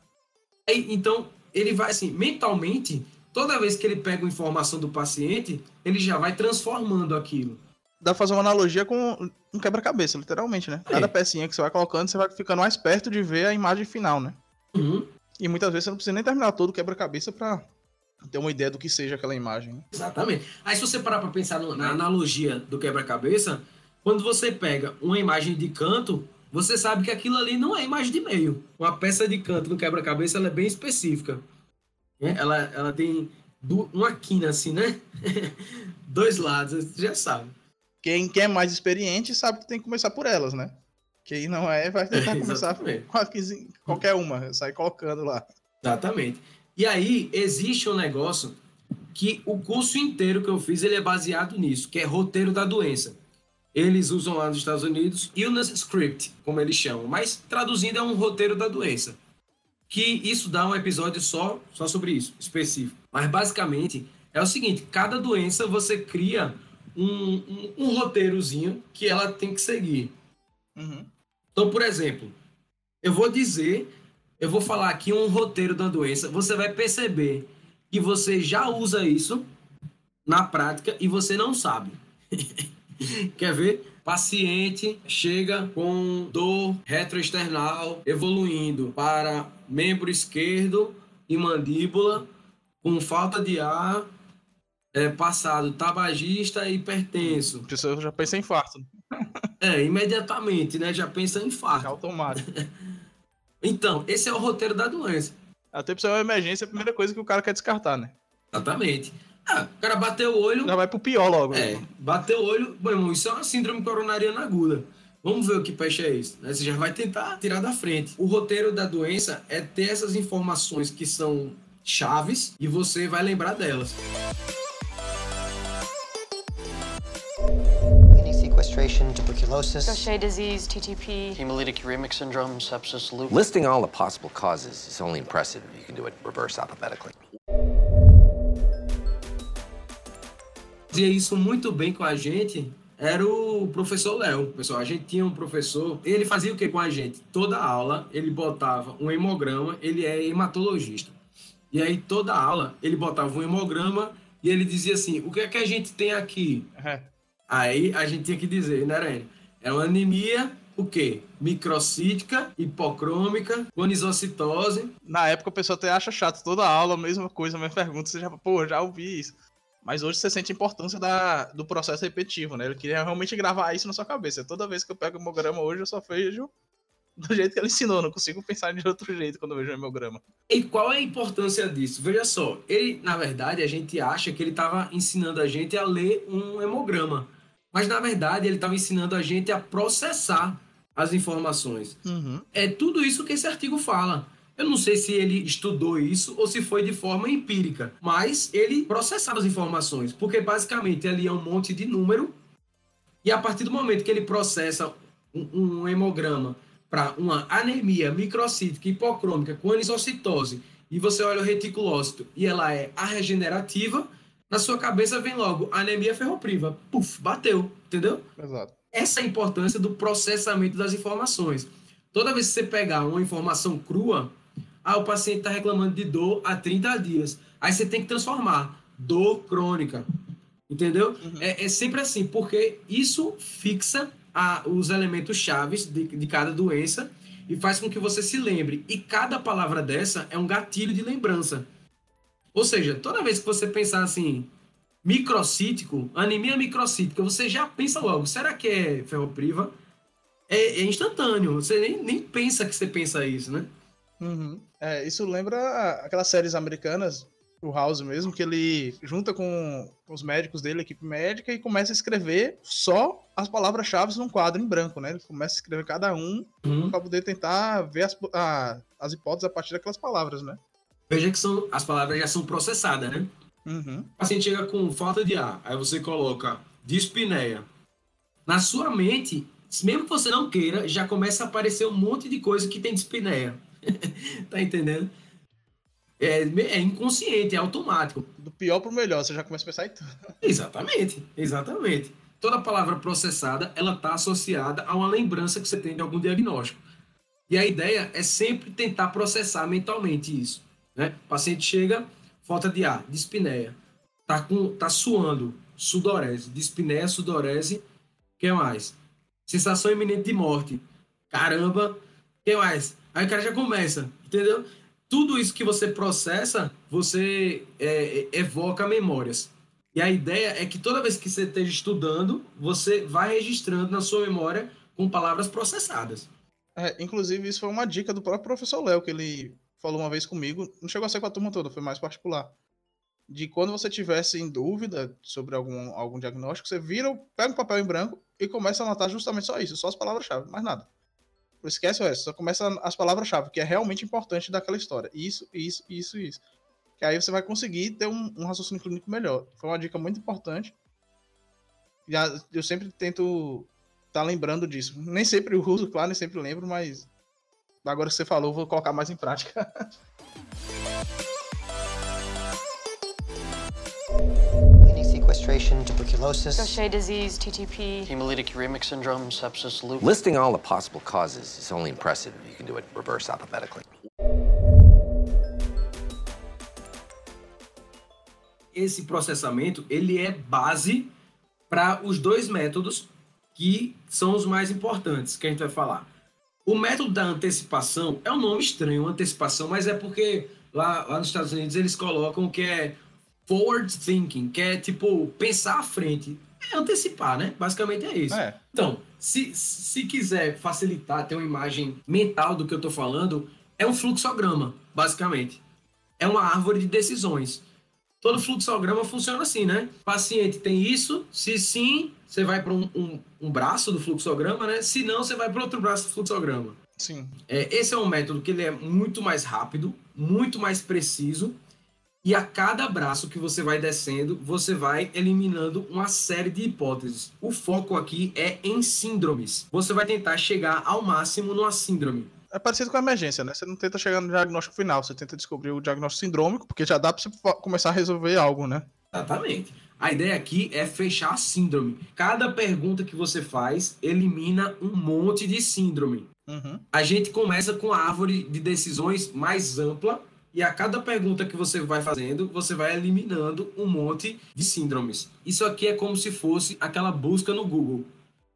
então, ele vai assim, mentalmente, toda vez que ele pega uma informação do paciente, ele já vai transformando aquilo. Dá pra fazer uma analogia com um quebra-cabeça, literalmente, né? Cada é. pecinha que você vai colocando, você vai ficando mais perto de ver a imagem final, né? Uhum. E muitas vezes você não precisa nem terminar todo o quebra-cabeça pra ter uma ideia do que seja aquela imagem. Né? Exatamente. Aí se você parar pra pensar na analogia do quebra-cabeça, quando você pega uma imagem de canto, você sabe que aquilo ali não é imagem de meio. Uma peça de canto no quebra-cabeça é bem específica. Né? Ela, ela tem uma quina assim, né? Dois lados, você já sabe. Quem, quer é mais experiente sabe que tem que começar por elas, né? Quem não é, vai tentar é, começar por qualquer uma, sai colocando lá. Exatamente. E aí, existe um negócio que o curso inteiro que eu fiz, ele é baseado nisso, que é roteiro da doença. Eles usam lá nos Estados Unidos Illness Script, como eles chamam, mas traduzindo é um roteiro da doença que isso dá um episódio só, só sobre isso, específico. Mas basicamente é o seguinte: cada doença você cria um, um, um roteirozinho que ela tem que seguir. Uhum. Então, por exemplo, eu vou dizer, eu vou falar aqui um roteiro da doença, você vai perceber que você já usa isso na prática e você não sabe. Quer ver? Paciente chega com dor retroesternal evoluindo para membro esquerdo e mandíbula, com falta de ar, é, passado tabagista e hipertenso. A pessoa já pensa em infarto. É, imediatamente, né? Já pensa em infarto. automático. Então, esse é o roteiro da doença. Até ser uma emergência, é a primeira coisa que o cara quer descartar, né? Exatamente. Ah, o cara bateu o olho, Já vai pro pior logo. É, bateu o olho, bom, irmão, isso é uma síndrome coronariana aguda. Vamos ver o que peixe é isso. né? Você já vai tentar tirar da frente. O roteiro da doença é ter essas informações que são chaves e você vai lembrar delas. Sequestration, tuberculosis, Gaucher disease, TTP. hemolytic uremic syndrome, sepsis, lupus. Listing all the possible causes is only impressive if you can do it reverse alphabetically. Fazia isso muito bem com a gente era o professor Léo. Pessoal, a gente tinha um professor, ele fazia o que com a gente? Toda aula ele botava um hemograma, ele é hematologista. E aí toda aula ele botava um hemograma e ele dizia assim: "O que é que a gente tem aqui?" É. Aí a gente tinha que dizer, né, Reni? É uma anemia, o quê? Microcítica, hipocrômica, conisocitose. Na época o pessoal até acha chato toda aula, a mesma coisa, a mesma pergunta, você já, pô, já ouvi isso. Mas hoje você sente a importância da, do processo repetitivo, né? Ele queria realmente gravar isso na sua cabeça. Toda vez que eu pego o hemograma hoje, eu só vejo do jeito que ele ensinou, não consigo pensar de outro jeito quando eu vejo o hemograma. E qual é a importância disso? Veja só, ele, na verdade, a gente acha que ele estava ensinando a gente a ler um hemograma. Mas, na verdade, ele estava ensinando a gente a processar as informações. Uhum. É tudo isso que esse artigo fala. Eu não sei se ele estudou isso ou se foi de forma empírica, mas ele processava as informações, porque basicamente ali é um monte de número, e a partir do momento que ele processa um, um hemograma para uma anemia microcítica hipocrômica com anisocitose, e você olha o reticulócito e ela é a regenerativa, na sua cabeça vem logo anemia ferropriva. Puf, bateu, entendeu? Exato. essa é a importância do processamento das informações. Toda vez que você pegar uma informação crua, ah, o paciente está reclamando de dor há 30 dias. Aí você tem que transformar dor crônica. Entendeu? É, é sempre assim, porque isso fixa a- os elementos chaves de, de cada doença e faz com que você se lembre. E cada palavra dessa é um gatilho de lembrança. Ou seja, toda vez que você pensar assim, microcítico, anemia microcítica, você já pensa logo, será que é ferropriva? É, é instantâneo, você nem, nem pensa que você pensa isso, né? Uhum. É, isso lembra aquelas séries americanas, o House mesmo, que ele junta com os médicos dele, a equipe médica, e começa a escrever só as palavras-chave num quadro em branco, né? Ele começa a escrever cada um Uhum. para poder tentar ver as, a- as hipóteses a partir daquelas palavras, né? Veja que são, as palavras já são processadas, né? Uhum. O paciente chega com falta de ar, aí você coloca dispneia. Na sua mente, mesmo que você não queira, já começa a aparecer um monte de coisa que tem dispneia. tá entendendo? É, é inconsciente, é automático. Do pior pro melhor, você já começa a pensar em tudo. Exatamente, exatamente. Toda palavra processada, ela está associada a uma lembrança que você tem de algum diagnóstico. E a ideia é sempre tentar processar mentalmente isso. Né? O paciente chega, falta de ar, dispneia, tá, com, tá suando, sudorese, dispneia, sudorese, que mais? Sensação iminente de morte. Caramba, que mais? Aí o cara já começa, entendeu? Tudo isso que você processa, você é, evoca memórias. E a ideia é que toda vez que você esteja estudando, você vai registrando na sua memória com palavras processadas. É, inclusive, isso foi uma dica do próprio professor Léo, que ele falou uma vez comigo. Não chegou a ser com a turma toda, foi mais particular. De quando você tivesse em dúvida sobre algum, algum diagnóstico, você vira, pega um papel em branco e começa a anotar justamente só isso, só as palavras-chave, mais nada. Esquece o resto, só começa as palavras-chave, que é realmente importante daquela história. Isso, isso, isso, isso. Que aí você vai conseguir ter um, um raciocínio clínico melhor. Foi uma dica muito importante. Já, eu sempre tento tá lembrando disso. Nem sempre uso, claro, nem sempre lembro, mas agora que você falou, vou colocar mais em prática. sequestration, tuberculosis. Gaucher disease, TTP. Hemolytic uremic syndrome, sepsis, lupus. Listing all the possible causes is only impressive if you can do it reverse alphabetically. Esse processamento ele é base para os dois métodos que são os mais importantes que a gente vai falar. O método da antecipação é um nome estranho, antecipação, mas é porque lá, lá nos Estados Unidos eles colocam que é forward thinking, que é tipo pensar à frente. É antecipar, né? Basicamente é isso. É. Então, se, se quiser facilitar, ter uma imagem mental do que eu tô falando, é um fluxograma, basicamente. É uma árvore de decisões. Todo fluxograma funciona assim, né? O paciente tem isso, se sim, você vai para um, um, um braço do fluxograma, né? Se não, você vai para outro braço do fluxograma. Sim. É, esse é um método que ele é muito mais rápido, muito mais preciso, e a cada braço que você vai descendo, você vai eliminando uma série de hipóteses. O foco aqui é em síndromes. Você vai tentar chegar ao máximo numa síndrome. É parecido com a emergência, né? Você não tenta chegar no diagnóstico final, você tenta descobrir o diagnóstico sindrômico, porque já dá pra você começar a resolver algo, né? Exatamente. A ideia aqui é fechar a síndrome. Cada pergunta que você faz elimina um monte de síndrome. Uhum. A gente começa com a árvore de decisões mais ampla e a cada pergunta que você vai fazendo, você vai eliminando um monte de síndromes. Isso aqui é como se fosse aquela busca no Google.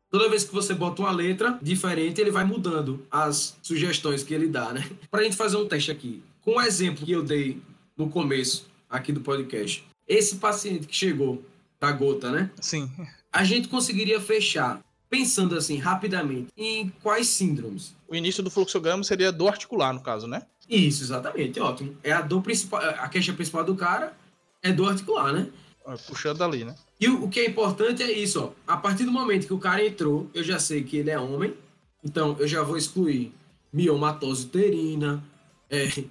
Toda vez que você bota uma letra diferente, ele vai mudando as sugestões que ele dá, né? Para a gente fazer um teste aqui, com o exemplo que eu dei no começo aqui do podcast, esse paciente que chegou da gota, né? Sim. A gente conseguiria fechar, pensando assim rapidamente, em quais síndromes? O início do fluxograma seria do articular, no caso, né? Isso, exatamente, ótimo. É a dor principal, a queixa principal do cara é dor articular, né? É, Puxando ali, né? E o, o que é importante é isso, ó. A partir do momento que o cara entrou, eu já sei que ele é homem, então eu já vou excluir miomatose uterina, é,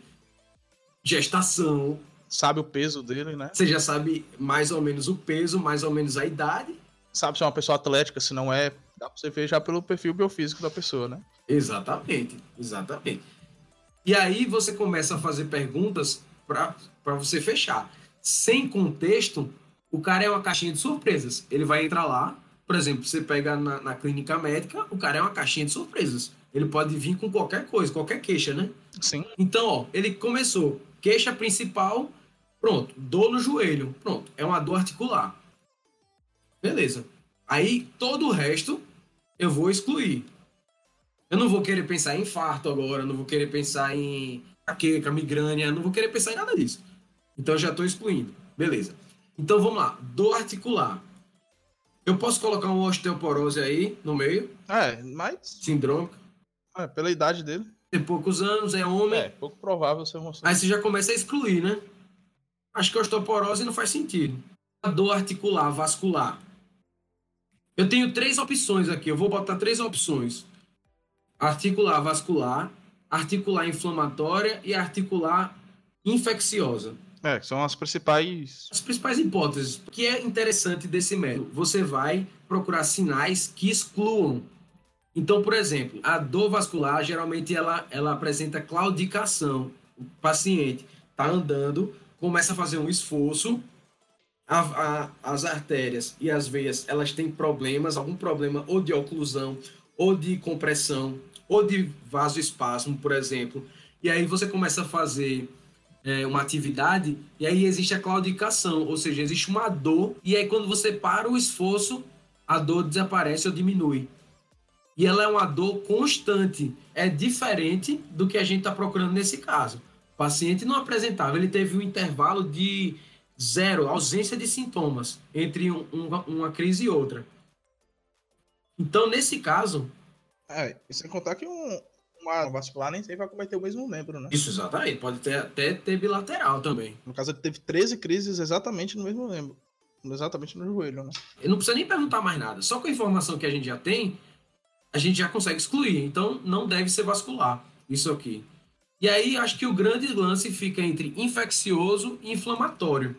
gestação. Sabe o peso dele, né? Você já sabe mais ou menos o peso, mais ou menos a idade. Sabe se é uma pessoa atlética, se não é. Dá pra você ver já pelo perfil biofísico da pessoa, né? Exatamente, exatamente. E aí você começa a fazer perguntas para você fechar. Sem contexto, o cara é uma caixinha de surpresas. Ele vai entrar lá, por exemplo, você pega na, na clínica médica, o cara é uma caixinha de surpresas. Ele pode vir com qualquer coisa, qualquer queixa, né? Sim. Então, ó, ele começou. Queixa principal, pronto. Dor no joelho, pronto. É uma dor articular. Beleza. Aí, todo o resto, eu vou excluir. Eu não vou querer pensar em infarto agora, não vou querer pensar em jaqueca, migrânia, não vou querer pensar em nada disso. Então, eu já estou excluindo. Beleza. Então, vamos lá. Dor articular. Eu posso colocar uma osteoporose aí no meio, É, mas. sindrômica. é, pela idade dele. Tem poucos anos, é homem. É, pouco provável ser uma. Aí você já começa a excluir, né? Acho que a osteoporose não faz sentido. A dor articular, vascular. Eu tenho três opções aqui. Eu vou botar três opções: articular vascular, articular inflamatória e articular infecciosa. É, são as principais. As principais hipóteses. O que é interessante desse método? Você vai procurar sinais que excluam. Então, por exemplo, a dor vascular, geralmente ela, ela apresenta claudicação. O paciente está andando, começa a fazer um esforço, a- a- as artérias e as veias, elas têm problemas, algum problema ou de oclusão, ou de compressão, ou de vasoespasmo, por exemplo. E aí você começa a fazer é, uma atividade e aí existe a claudicação, ou seja, existe uma dor e aí quando você para o esforço, a dor desaparece ou diminui. E ela é uma dor constante. É diferente do que a gente está procurando nesse caso. O paciente não apresentava, ele teve um intervalo de zero, ausência de sintomas entre um- uma, uma crise e outra. Então, nesse caso, É, e sem contar que um, uma vascular nem sempre vai cometer o mesmo membro, né? isso exatamente, pode ter, até ter bilateral também. No caso, ele teve 13 crises exatamente no mesmo membro. Exatamente no joelho, né? Eu não precisa nem perguntar mais nada. Só com a informação que a gente já tem, a gente já consegue excluir. Então, não deve ser vascular, isso aqui. E aí, acho que o grande lance fica entre infeccioso e inflamatório.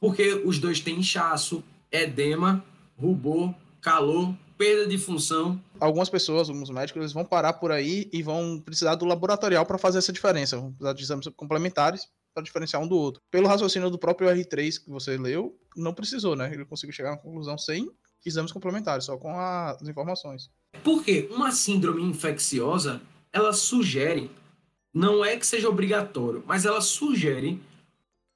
Porque os dois têm inchaço, edema, rubor, calor, perda de função. Algumas pessoas, alguns médicos, eles vão parar por aí e vão precisar do laboratorial para fazer essa diferença. Vão precisar de exames complementares para diferenciar um do outro. Pelo raciocínio do próprio R3 que você leu, não precisou, né? Ele conseguiu chegar a uma conclusão sem exames complementares, só com as informações. Porque uma síndrome infecciosa, ela sugere, não é que seja obrigatório, mas ela sugere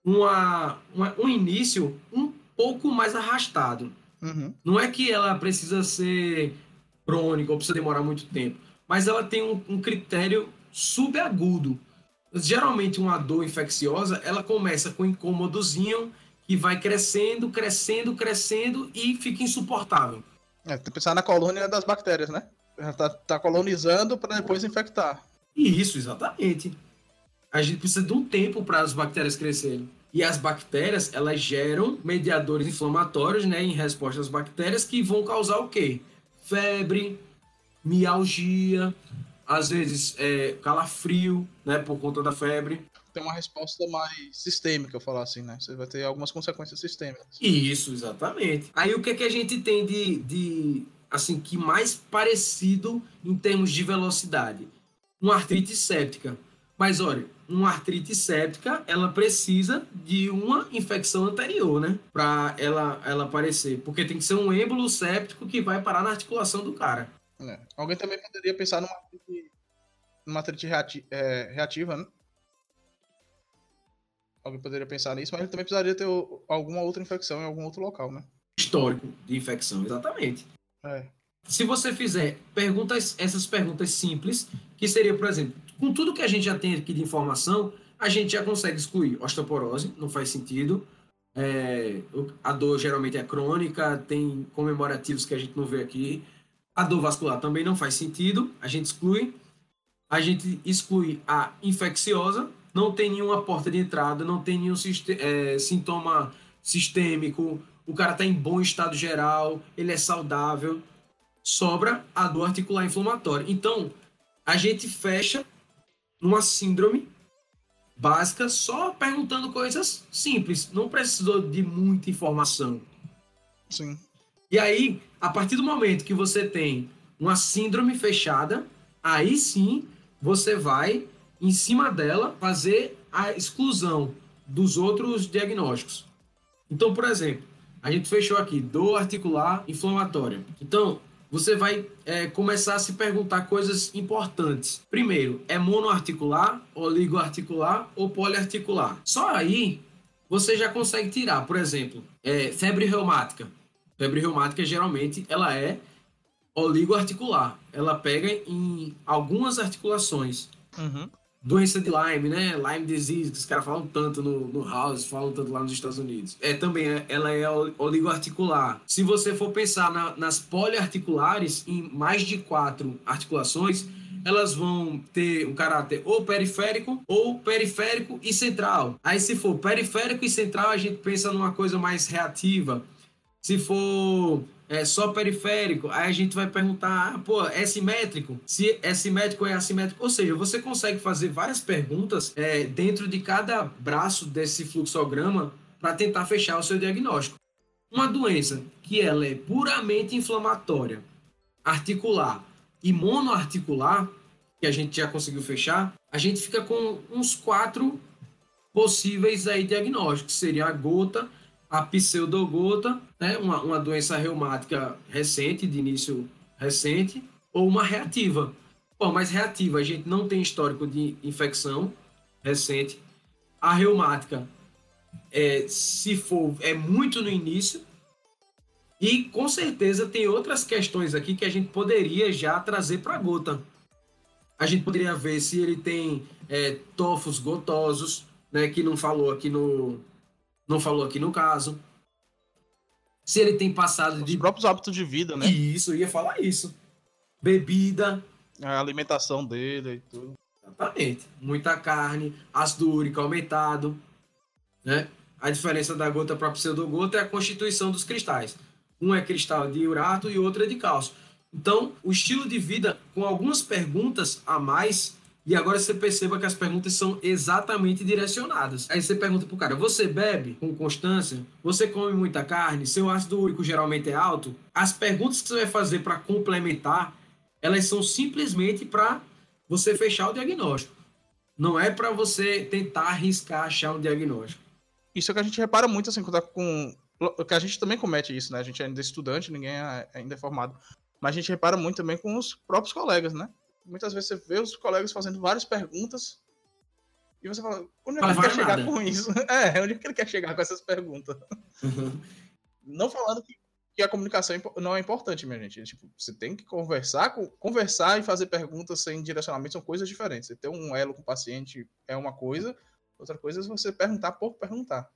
uma, uma um início um pouco mais arrastado. Uhum. Não é que ela precisa ser crônica ou precisa demorar muito tempo, mas ela tem um, um critério subagudo. Geralmente uma dor infecciosa, ela começa com um incômodozinho que vai crescendo, crescendo, crescendo e fica insuportável. É, tem que pensar na colônia das bactérias, né? Ela tá, tá colonizando para depois infectar. Isso, exatamente. A gente precisa de um tempo para as bactérias crescerem. E as bactérias, elas geram mediadores inflamatórios, né, em resposta às bactérias, que vão causar o quê? Febre, mialgia, às vezes é, calafrio, né, por conta da febre. Tem uma resposta mais sistêmica, eu falar assim, né? Você vai ter algumas consequências sistêmicas. Isso, exatamente. Aí o que, é que a gente tem de, de, assim, que mais parecido em termos de velocidade? Uma artrite séptica. Mas olha, uma artrite séptica, ela precisa de uma infecção anterior, né? Para ela, ela aparecer. Porque tem que ser um êmbolo séptico que vai parar na articulação do cara. É. Alguém também poderia pensar numa artrite, numa artrite reati é, reativa, né? Alguém poderia pensar nisso, mas ele também precisaria ter alguma outra infecção em algum outro local, né? Histórico de infecção, exatamente. É. Se você fizer perguntas, essas perguntas simples, que seria, por exemplo, com tudo que a gente já tem aqui de informação, a gente já consegue excluir osteoporose, não faz sentido. É, a dor geralmente é crônica, tem comemorativos que a gente não vê aqui. A dor vascular também não faz sentido, a gente exclui. A gente exclui a infecciosa, não tem nenhuma porta de entrada, não tem nenhum é, sintoma sistêmico, o cara está em bom estado geral, ele é saudável sobra a dor articular inflamatória. Então, a gente fecha uma síndrome básica só perguntando coisas simples, não precisou de muita informação. Sim. E aí, a partir do momento que você tem uma síndrome fechada, aí sim você vai, em cima dela, fazer a exclusão dos outros diagnósticos. Então, por exemplo, a gente fechou aqui dor articular inflamatória. Então, você vai é, começar a se perguntar coisas importantes. Primeiro, é monoarticular, oligoarticular ou poliarticular? Só aí você já consegue tirar, por exemplo, é, febre reumática. Febre reumática geralmente ela é oligoarticular. Ela pega em algumas articulações. Uhum. Doença de Lyme, né? Lyme disease, que os caras falam tanto no, no House, falam tanto lá nos Estados Unidos. É também, é- ela é ol- oligoarticular. Se você for pensar na- nas poliarticulares, em mais de quatro articulações, elas vão ter um caráter ou periférico ou periférico e central. Aí, se for periférico e central, a gente pensa numa coisa mais reativa. Se for é, só periférico, aí a gente vai perguntar, ah, pô, é simétrico? Se é simétrico é assimétrico? Ou seja, você consegue fazer várias perguntas é, dentro de cada braço desse fluxograma para tentar fechar o seu diagnóstico. Uma doença que ela é puramente inflamatória, articular e monoarticular, que a gente já conseguiu fechar, a gente fica com uns quatro possíveis aí diagnósticos. Seria a gota, a pseudogota, né? uma, uma doença reumática recente, de início recente, ou uma reativa. Bom, mas reativa, a gente não tem histórico de infecção recente. A reumática, é, se for, é muito no início. E com certeza tem outras questões aqui que a gente poderia já trazer para a gota. A gente poderia ver se ele tem é, tofos gotosos, né, que não falou aqui no não falou aqui no caso. Se ele tem passado Os de próprios hábitos de vida, né? isso, eu ia falar isso. Bebida, A alimentação dele e tudo. Exatamente. Muita carne, ácido úrico aumentado, né? A diferença da gota para a pseudogota é a constituição dos cristais. Um é cristal de urato e outro é de cálcio. Então, o estilo de vida, com algumas perguntas a mais, e agora você perceba que as perguntas são exatamente direcionadas. Aí você pergunta pro cara: você bebe com constância? Você come muita carne? Seu ácido úrico geralmente é alto? As perguntas que você vai fazer para complementar, elas são simplesmente para você fechar o diagnóstico. Não é para você tentar arriscar achar um diagnóstico. Isso é que a gente repara muito, assim, quando tá com. Que a gente também comete isso, né? A gente ainda é estudante, ninguém é ainda é formado. Mas a gente repara muito também com os próprios colegas, né? Muitas vezes você vê os colegas fazendo várias perguntas e você fala, onde é que ele quer chegar nada. com isso? É, onde é que ele quer chegar com essas perguntas? Não falando que, que a comunicação é não é importante, minha gente. Tipo, você tem que conversar, conversar e fazer perguntas sem direcionamento são coisas diferentes. Você ter um elo com o paciente é uma coisa, outra coisa é você perguntar por perguntar.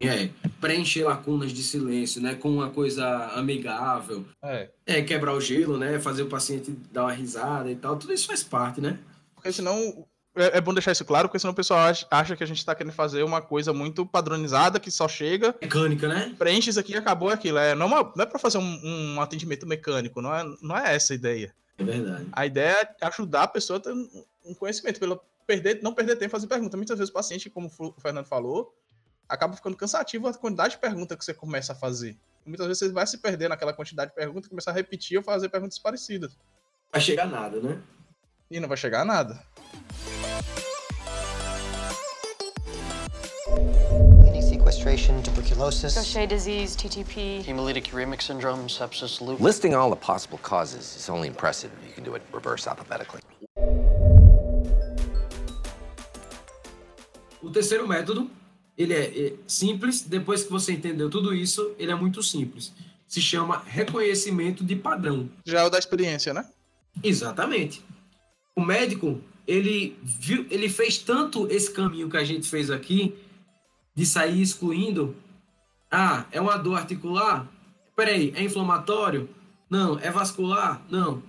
É, preencher lacunas de silêncio, né? Com uma coisa amigável. É. É, quebrar o gelo, né? Fazer o paciente dar uma risada e tal. Tudo isso faz parte, né? Porque senão. É, é bom deixar isso claro, porque senão o pessoal acha, que a gente tá querendo fazer uma coisa muito padronizada, que só chega, Mecânica, né? preenche isso aqui e acabou aquilo. É, não, é é pra fazer um, um atendimento mecânico, não é, não é essa a ideia. É verdade. A ideia é ajudar a pessoa a ter um conhecimento, pelo perder, não perder tempo em fazer pergunta. Muitas vezes o paciente, como o Fernando falou, acaba ficando cansativo a quantidade de pergunta que você começa a fazer. Muitas vezes você vai se perder naquela quantidade de perguntas e começar a repetir ou fazer perguntas parecidas. Vai chegar nada, né? E não vai chegar a nada. Sequestration, tuberculosis. Gaucher disease, TTP. Hemolytic uremic syndrome, sepsis, lupus. Listing all the possible causes is only impressive if you can do it reverse alphabetically. O terceiro método, ele é, é simples. Depois que você entendeu tudo isso, ele é muito simples. Se chama reconhecimento de padrão. Já é o da experiência, né? Exatamente. O médico, ele viu, ele fez tanto esse caminho que a gente fez aqui de sair excluindo. Ah, é uma dor articular? Peraí, é inflamatório? Não. É vascular? Não.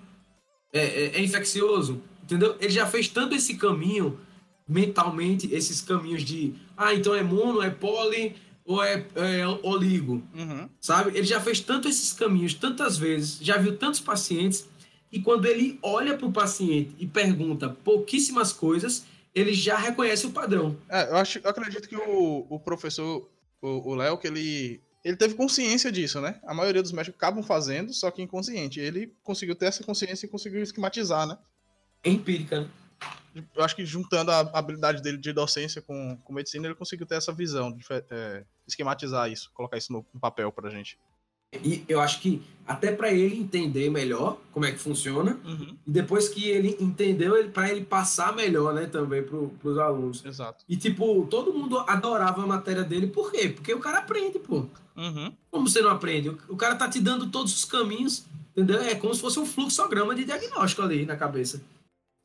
É, é- é infeccioso? Entendeu? Ele já fez tanto esse caminho mentalmente, esses caminhos de ah, então é mono, é poli ou é, é oligo Uhum. sabe? Ele já fez tanto esses caminhos tantas vezes, já viu tantos pacientes, e quando ele olha para o paciente e pergunta pouquíssimas coisas, ele já reconhece o padrão. É, eu, acho, eu acredito que o, o professor, o Léo, que ele, ele teve consciência disso, né? A maioria dos médicos acabam fazendo, só que inconsciente. Ele conseguiu ter essa consciência e conseguiu esquematizar, né? É empírica, né? Eu acho que juntando a habilidade dele de docência com, com medicina, ele conseguiu ter essa visão, de é, esquematizar isso, colocar isso no, no papel pra gente. E eu acho que até para ele entender melhor como é que funciona, Uhum. e depois que ele entendeu, ele, para ele passar melhor, né, também para os alunos. Exato. E, tipo, todo mundo adorava a matéria dele, por quê? Porque o cara aprende, pô. Uhum. Como você não aprende? O- O cara tá te dando todos os caminhos, entendeu? É como se fosse um fluxograma de diagnóstico ali na cabeça.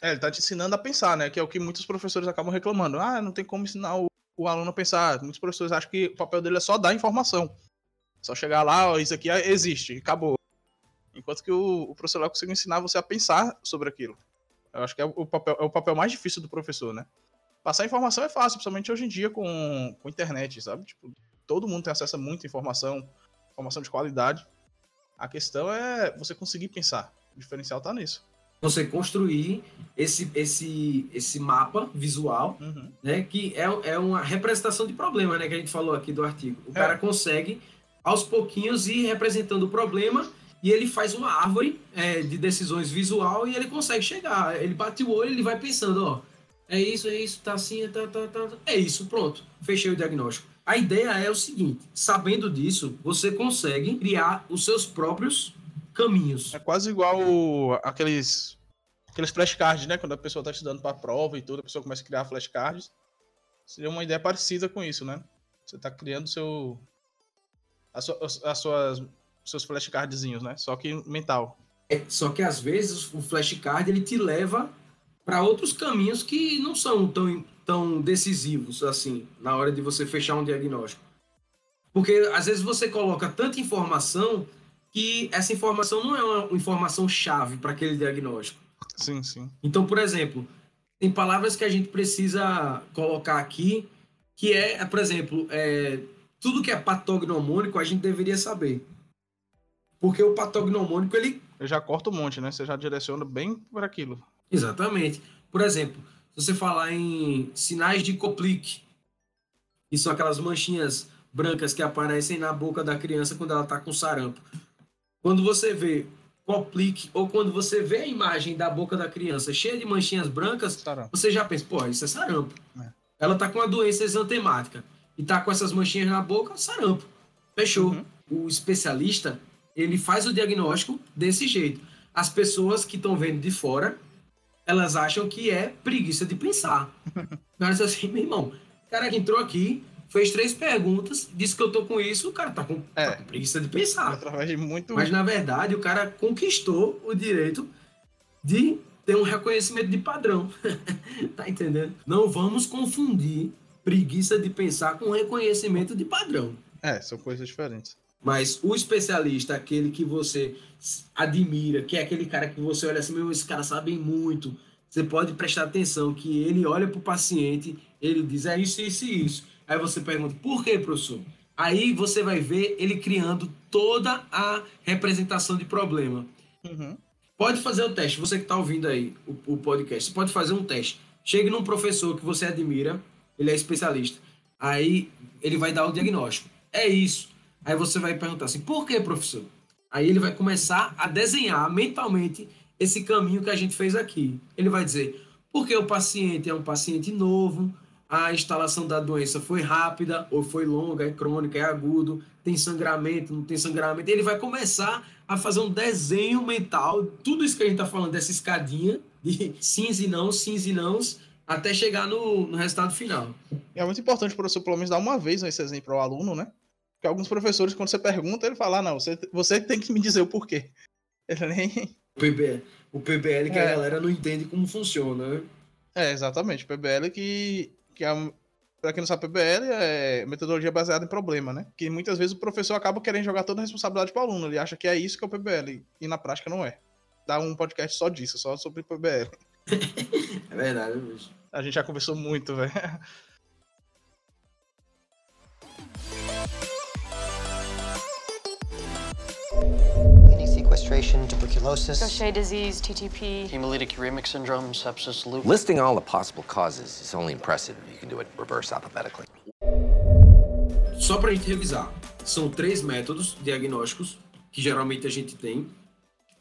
É, ele tá te ensinando a pensar, né? Que é o que muitos professores acabam reclamando. Ah, não tem como ensinar o, o aluno a pensar. Muitos professores acham que o papel dele é só dar informação. Só chegar lá, ó, isso aqui existe, acabou. Enquanto que o, o professor lá consegue ensinar você a pensar sobre aquilo. Eu acho que é o papel, é o papel mais difícil do professor, né? Passar informação é fácil, principalmente hoje em dia com, com internet, sabe? Tipo, todo mundo tem acesso a muita informação, informação de qualidade. A questão é você conseguir pensar. O diferencial tá nisso. Você construir esse, esse, esse mapa visual, Uhum. né? Que é, é uma representação de problema, né? Que a gente falou aqui do artigo. O É. cara consegue, aos pouquinhos, ir representando o problema e ele faz uma árvore é, de decisões visual e ele consegue chegar. Ele bate o olho e ele vai pensando, ó, é isso, é isso, tá assim, tá, tá, tá, tá. É isso, pronto. Fechei o diagnóstico. A ideia é o seguinte, sabendo disso, você consegue criar os seus próprios caminhos. É quase igual aqueles, aqueles flashcards, né? Quando a pessoa tá estudando pra prova e tudo, a pessoa começa a criar flashcards. Seria uma ideia parecida com isso, né? Você tá criando seu. As suas. Seus flashcardzinhos, né? Só que mental. É, só que às vezes o flashcard ele te leva para outros caminhos que não são tão, tão decisivos assim na hora de você fechar um diagnóstico. Porque às vezes você coloca tanta informação que essa informação não é uma informação chave para aquele diagnóstico. Sim, sim. Então, por exemplo, tem palavras que a gente precisa colocar aqui que é, por exemplo, é, tudo que é patognomônico a gente deveria saber. Porque o patognomônico ele Eu já corto um monte, né? Você já direciona bem por aquilo. Exatamente. Por exemplo, se você falar em sinais de Koplik, que são aquelas manchinhas brancas que aparecem na boca da criança quando ela está com sarampo. Quando você vê complique, ou quando você vê a imagem da boca da criança cheia de manchinhas brancas, Sarampo. você já pensa, pô, isso é sarampo. É. Ela tá com uma doença exantemática e tá com essas manchinhas na boca, sarampo. Fechou. Uhum. O especialista, ele faz o diagnóstico desse jeito. As pessoas que estão vendo de fora, elas acham que é preguiça de pensar. Mas assim, meu irmão, o cara que entrou aqui, fez três perguntas, disse que eu tô com isso, o cara tá com, É. tá com preguiça de pensar. Muito. Mas na verdade, o cara conquistou o direito de ter um reconhecimento de padrão. tá entendendo? Não vamos confundir preguiça de pensar com reconhecimento de padrão. É, são coisas diferentes. Mas o especialista, aquele que você admira, que é aquele cara que você olha assim, meu, esse cara sabe muito. Você pode prestar atenção que ele olha para o paciente, ele diz, é isso, isso e isso. Aí você pergunta, por que, professor? Aí você vai ver ele criando toda a representação de problema. Uhum. Pode fazer o teste, você que está ouvindo aí o, o podcast, pode fazer um teste. Chegue num professor que você admira, ele é especialista. Aí ele vai dar o diagnóstico. É isso. Aí você vai perguntar assim, por que, professor? Aí ele vai começar a desenhar mentalmente esse caminho que a gente fez aqui. Ele vai dizer, porque o paciente é um paciente novo, a instalação da doença foi rápida ou foi longa, é crônica, é agudo, tem sangramento, não tem sangramento. Ele vai começar a fazer um desenho mental, tudo isso que a gente está falando dessa escadinha de sims e não, sims e nãos, até chegar no, no resultado final. É muito importante o professor, pelo menos, dar uma vez esse exemplo ao aluno, né? Porque alguns professores, quando você pergunta, ele fala, ah, não, você, você tem que me dizer o porquê. Ele nem. O PBL, o PBL que É. a galera não entende como funciona, né? É, exatamente. PBL que. Que é, pra quem não sabe, PBL é metodologia baseada em problema, né? Que muitas vezes o professor acaba querendo jogar toda a responsabilidade pro aluno. Ele acha que é isso que é o PBL. E na prática não é. Dá um podcast só disso, só sobre PBL. É verdade, bicho. A gente já conversou muito, velho. Sequestration, tuberculosis. Gaucher disease, TTP. Hemolytic uremic syndrome, sepsis, lupus. Listing all the possible causes is only impressive if you can do it reverse alphabetically. Só para a gente revisar, são três métodos diagnósticos que geralmente a gente tem.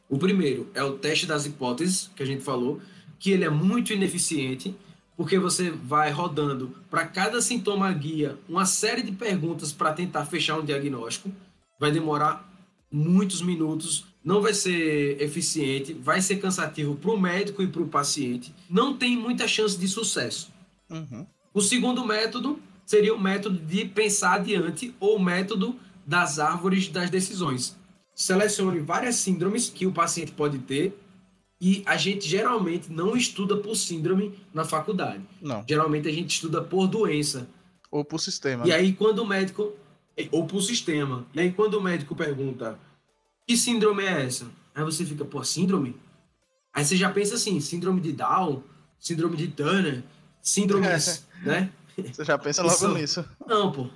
O primeiro é o teste das hipóteses, que a gente falou, que ele é muito ineficiente, porque você vai rodando para cada sintoma guia uma série de perguntas para tentar fechar um diagnóstico. Vai demorar muitos minutos, não vai ser eficiente, vai ser cansativo para o médico e para o paciente. Não tem muita chance de sucesso. Uhum. O segundo método seria o método de pensar adiante ou o método das árvores das decisões. Selecione várias síndromes que o paciente pode ter e a gente geralmente não estuda por síndrome na faculdade. Não. Geralmente a gente estuda por doença. Ou pro sistema. E né? aí quando o médico ou por sistema. E aí quando o médico pergunta: "Que síndrome é essa?" Aí você fica: "Pô, síndrome?" Aí você já pensa assim: síndrome de Down, síndrome de Turner, síndromes, né? Você já pensa logo Isso. nisso. Não, pô.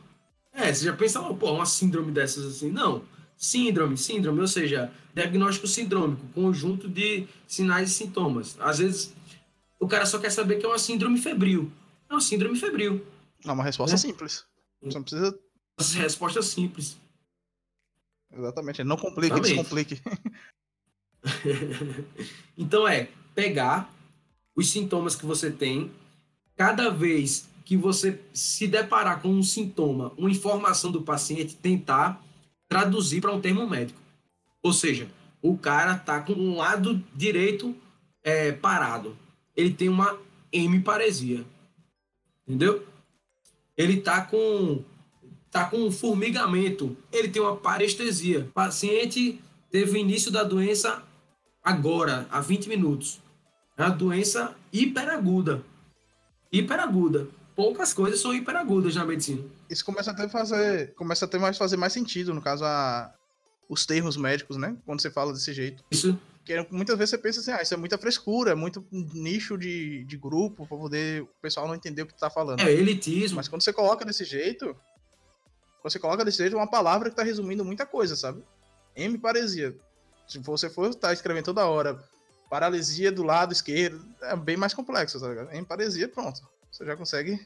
É, você já pensa, logo, pô, uma síndrome dessas assim. Não. Síndrome, síndrome, ou seja, diagnóstico sindrômico, conjunto de sinais e sintomas. Às vezes, o cara só quer saber que é uma síndrome febril. É uma síndrome febril. É uma resposta Né? simples. Você não precisa. Resposta simples. Exatamente. Não complique, Exatamente. descomplique. Então é pegar os sintomas que você tem, cada vez que você se deparar com um sintoma, uma informação do paciente, tentar traduzir para um termo médico. Ou seja, o cara tá com um lado direito é, parado. Ele tem uma hemiparesia. Entendeu? Ele tá com tá com um formigamento. Ele tem uma parestesia. O paciente teve o início da doença agora, há 20 minutos. É uma doença hiperaguda. Hiperaguda. Poucas coisas são hiperagudas na medicina. Isso começa a fazer. Começa a ter mais fazer mais sentido, no caso, a, os termos médicos, né? Quando você fala desse jeito. Isso Porque muitas vezes você pensa assim, ah, isso é muita frescura, é muito nicho de, de grupo, pra poder o pessoal não entender o que tu tá falando. é elitismo. Mas quando você coloca desse jeito, você coloca desse jeito, é uma palavra que tá resumindo muita coisa, sabe? Hemiparesia. Se você for estar escrevendo toda hora, paralisia do lado esquerdo, é bem mais complexo, tá ligado? Hemiparesia, pronto. Você já consegue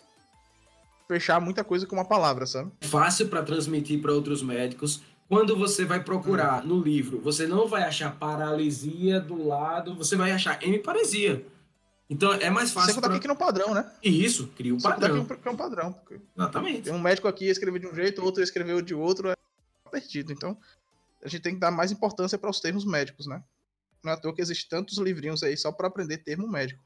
fechar muita coisa com uma palavra, sabe? fácil para transmitir para outros médicos, quando você vai procurar no livro, você não vai achar paralisia do lado, você vai achar hemiparesia. Então é mais fácil. contar pra- que cria um padrão, né? E Isso, cria um Sem contar padrão. que cria um padrão. porque Exatamente. Tem um médico aqui escreveu de um jeito, outro escreveu de outro, é perdido. Então, a gente tem que dar mais importância para os termos médicos, né? Não é à toa que existem tantos livrinhos aí só para aprender termo médico.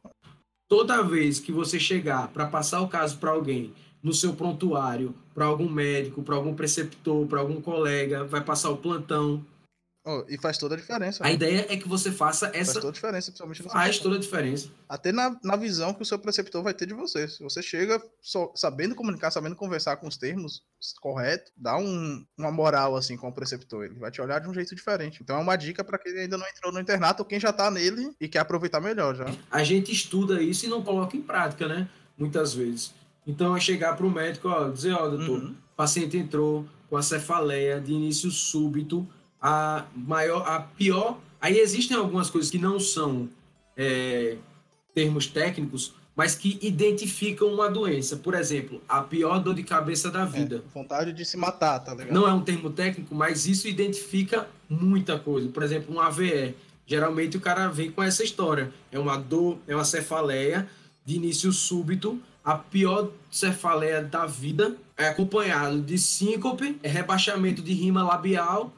Toda vez que você chegar para passar o caso para alguém no seu prontuário, para algum médico, para algum preceptor, para algum colega, vai passar o plantão. Oh, e faz toda a diferença. A né? ideia é que você faça Faz essa. toda a diferença, principalmente no Faz toda a diferença. Até na, na visão que o seu preceptor vai ter de você. Se você chega só- sabendo comunicar, sabendo conversar com os termos corretos, dá um- uma moral assim com o preceptor. Ele vai te olhar de um jeito diferente. Então é uma dica para quem ainda não entrou no internato ou quem já tá nele e quer aproveitar melhor já. A gente estuda isso e não coloca em prática, né? Muitas vezes. Então é chegar para o médico, ó, dizer, ó, doutor, Uhum. o paciente entrou com a cefaleia de início súbito, a maior, a pior. Aí existem algumas coisas que não são é, termos técnicos, mas que identificam uma doença. Por exemplo, a pior dor de cabeça da vida. É, vontade de se matar, tá ligado? Não é um termo técnico, mas isso identifica muita coisa. Por exemplo, um AVE. Geralmente o cara vem com essa história. É uma dor, é uma cefaleia de início súbito, a pior cefaleia da vida, é acompanhado de síncope, é rebaixamento de rima labial.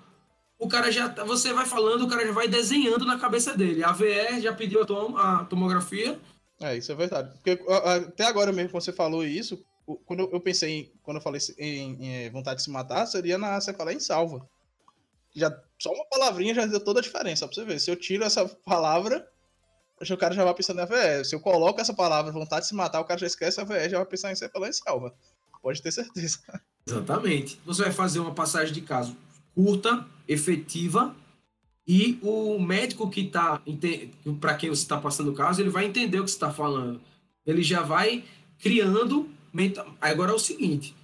O cara já, tá- você vai falando, o cara já vai desenhando na cabeça dele. A AVE já pediu a, tom- a tomografia. É, isso é verdade. Porque até agora mesmo, quando você falou isso, quando eu, pensei, em, quando eu falei em, em, eh, vontade de se matar, seria na cefaleia em salva. Já, só uma palavrinha já deu toda a diferença, pra você ver. Se eu tiro essa palavra, o cara já vai pensando em AVE. Se eu coloco essa palavra, vontade de se matar, o cara já esquece a AVE, já vai pensar em cefaleia em salva. Pode ter certeza. Exatamente. Você vai fazer uma passagem de caso curta, efetiva, e o médico que está, para quem você está passando o caso, ele vai entender o que você está falando. Ele já vai criando. Agora é o seguinte: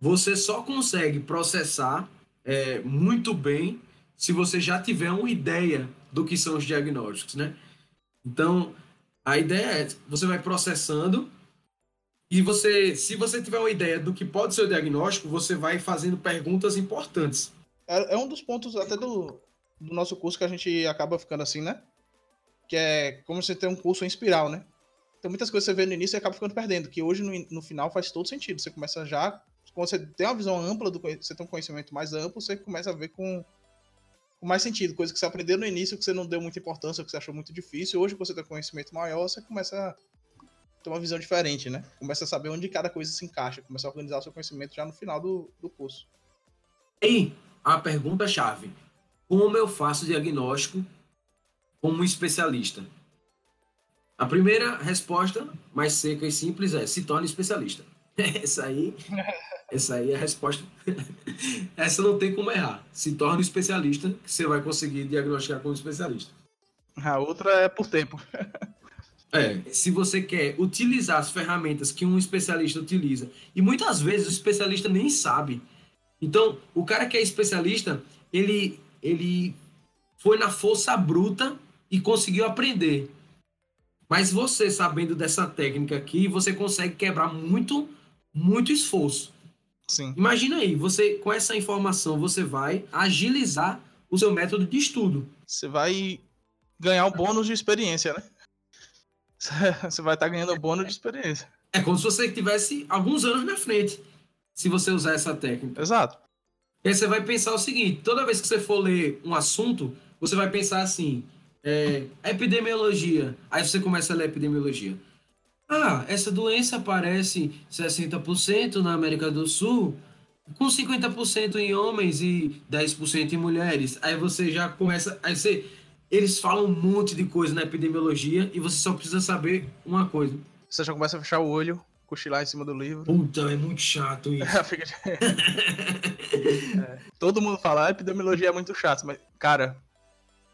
você só consegue processar é, muito bem se você já tiver uma ideia do que são os diagnósticos, né? Então, a ideia é, você vai processando e você, se você tiver uma ideia do que pode ser o diagnóstico, você vai fazendo perguntas importantes. É, é um dos pontos até do, do nosso curso que a gente acaba ficando assim, né? Que é como você tem um curso em espiral, né? Então muitas coisas você vê no início e acaba ficando perdendo, que hoje no, no final faz todo sentido. Você começa já, quando você tem uma visão ampla, do, você tem um conhecimento mais amplo, você começa a ver com, com mais sentido. Coisa que você aprendeu no início que você não deu muita importância, que você achou muito difícil. Hoje, que você tem um conhecimento maior, você começa a ter uma visão diferente, né? Começa a saber onde cada coisa se encaixa, começa a organizar o seu conhecimento já no final do, do curso. E a pergunta-chave: como eu faço diagnóstico como um especialista? A primeira resposta, mais seca e simples, é se torne especialista. Essa aí, essa aí é a resposta. Essa não tem como errar. Se torne especialista, que você vai conseguir diagnosticar como especialista. A outra é por tempo. É, se você quer utilizar as ferramentas que um especialista utiliza, e muitas vezes o especialista nem sabe. Então, o cara que é especialista, ele, ele foi na força bruta e conseguiu aprender. Mas você, sabendo dessa técnica aqui, você consegue quebrar muito, muito esforço. Sim. Imagina aí, você com essa informação, você vai agilizar o seu método de estudo. Você vai ganhar um bônus de experiência, né? Você vai estar ganhando um bônus de experiência. É como se você tivesse alguns anos na frente, se você usar essa técnica. Exato. E aí você vai pensar o seguinte: toda vez que você for ler um assunto, você vai pensar assim, é, epidemiologia. Aí você começa a ler epidemiologia. Ah, essa doença aparece 60% na América do Sul, com 50% em homens e 10% em mulheres. Aí você já começa. Aí você. Eles falam um monte de coisa na epidemiologia e você só precisa saber uma coisa. Você já começa a fechar o olho, cochilar em cima do livro. Puta, é muito chato isso. É. Todo mundo fala, a epidemiologia é muito chato, mas, cara,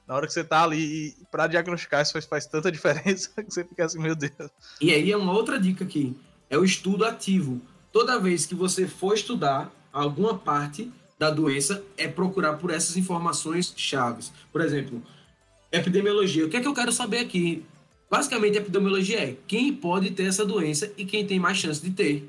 na hora que você tá ali, e pra diagnosticar isso faz, faz tanta diferença que você fica assim, meu Deus. E aí é uma outra dica aqui, é o estudo ativo. Toda vez que você for estudar alguma parte da doença, é procurar por essas informações chaves. Por exemplo, epidemiologia. O que é que eu quero saber aqui? Basicamente, a epidemiologia é quem pode ter essa doença e quem tem mais chance de ter.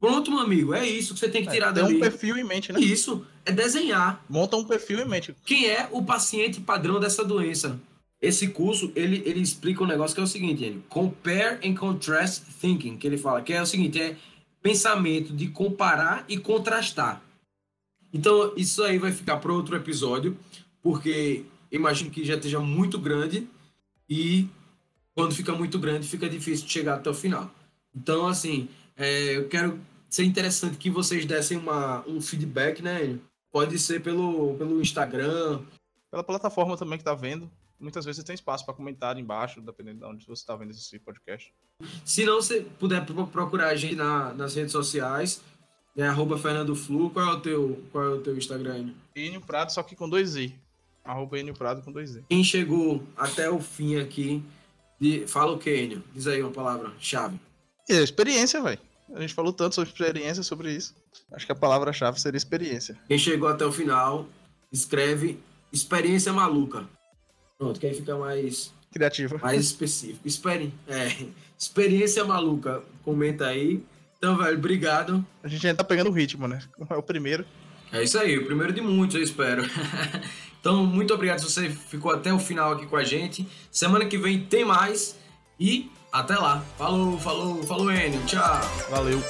Pronto, meu amigo, é isso que você tem que tirar É, tem dali. um perfil em mente, né? Isso, é desenhar. Monta um perfil em mente. Quem é o paciente padrão dessa doença? Esse curso, ele, ele explica um negócio que é o seguinte, ele, compare and contrast thinking, que ele fala, que é o seguinte, é pensamento de comparar e contrastar. Então, isso aí vai ficar para outro episódio, porque imagino que já esteja muito grande e quando fica muito grande, fica difícil de chegar até o final. Então, assim, é, eu quero ser interessante que vocês dessem uma, um feedback, né? Pode ser pelo, pelo Instagram, Pela plataforma também que tá vendo. Muitas vezes tem espaço para comentário embaixo, dependendo de onde você tá vendo esse podcast. Se não, você puder pro- procurar a gente na- nas redes sociais, né? Arroba Fernando Flu. Qual é o teu, qual é o teu Instagram? Enio Prado, só que com dois i. Arroba Enio Prado com dois i. Quem chegou até o fim aqui, de- fala o que, Enio? Diz aí uma palavra chave. E a experiência, velho. A gente falou tanto sobre experiência, sobre isso. Acho que a palavra-chave seria experiência. Quem chegou até o final, escreve experiência maluca. Pronto, que aí fica mais, Criativa. mais específico. Experi é, experiência maluca. Comenta aí. Então, velho, obrigado. A gente ainda tá pegando o ritmo, né? É o primeiro. É isso aí, o primeiro de muitos, eu espero. então, muito obrigado se você ficou até o final aqui com a gente. Semana que vem tem mais e até lá. Falou, falou, falou, Enio. Tchau. Valeu.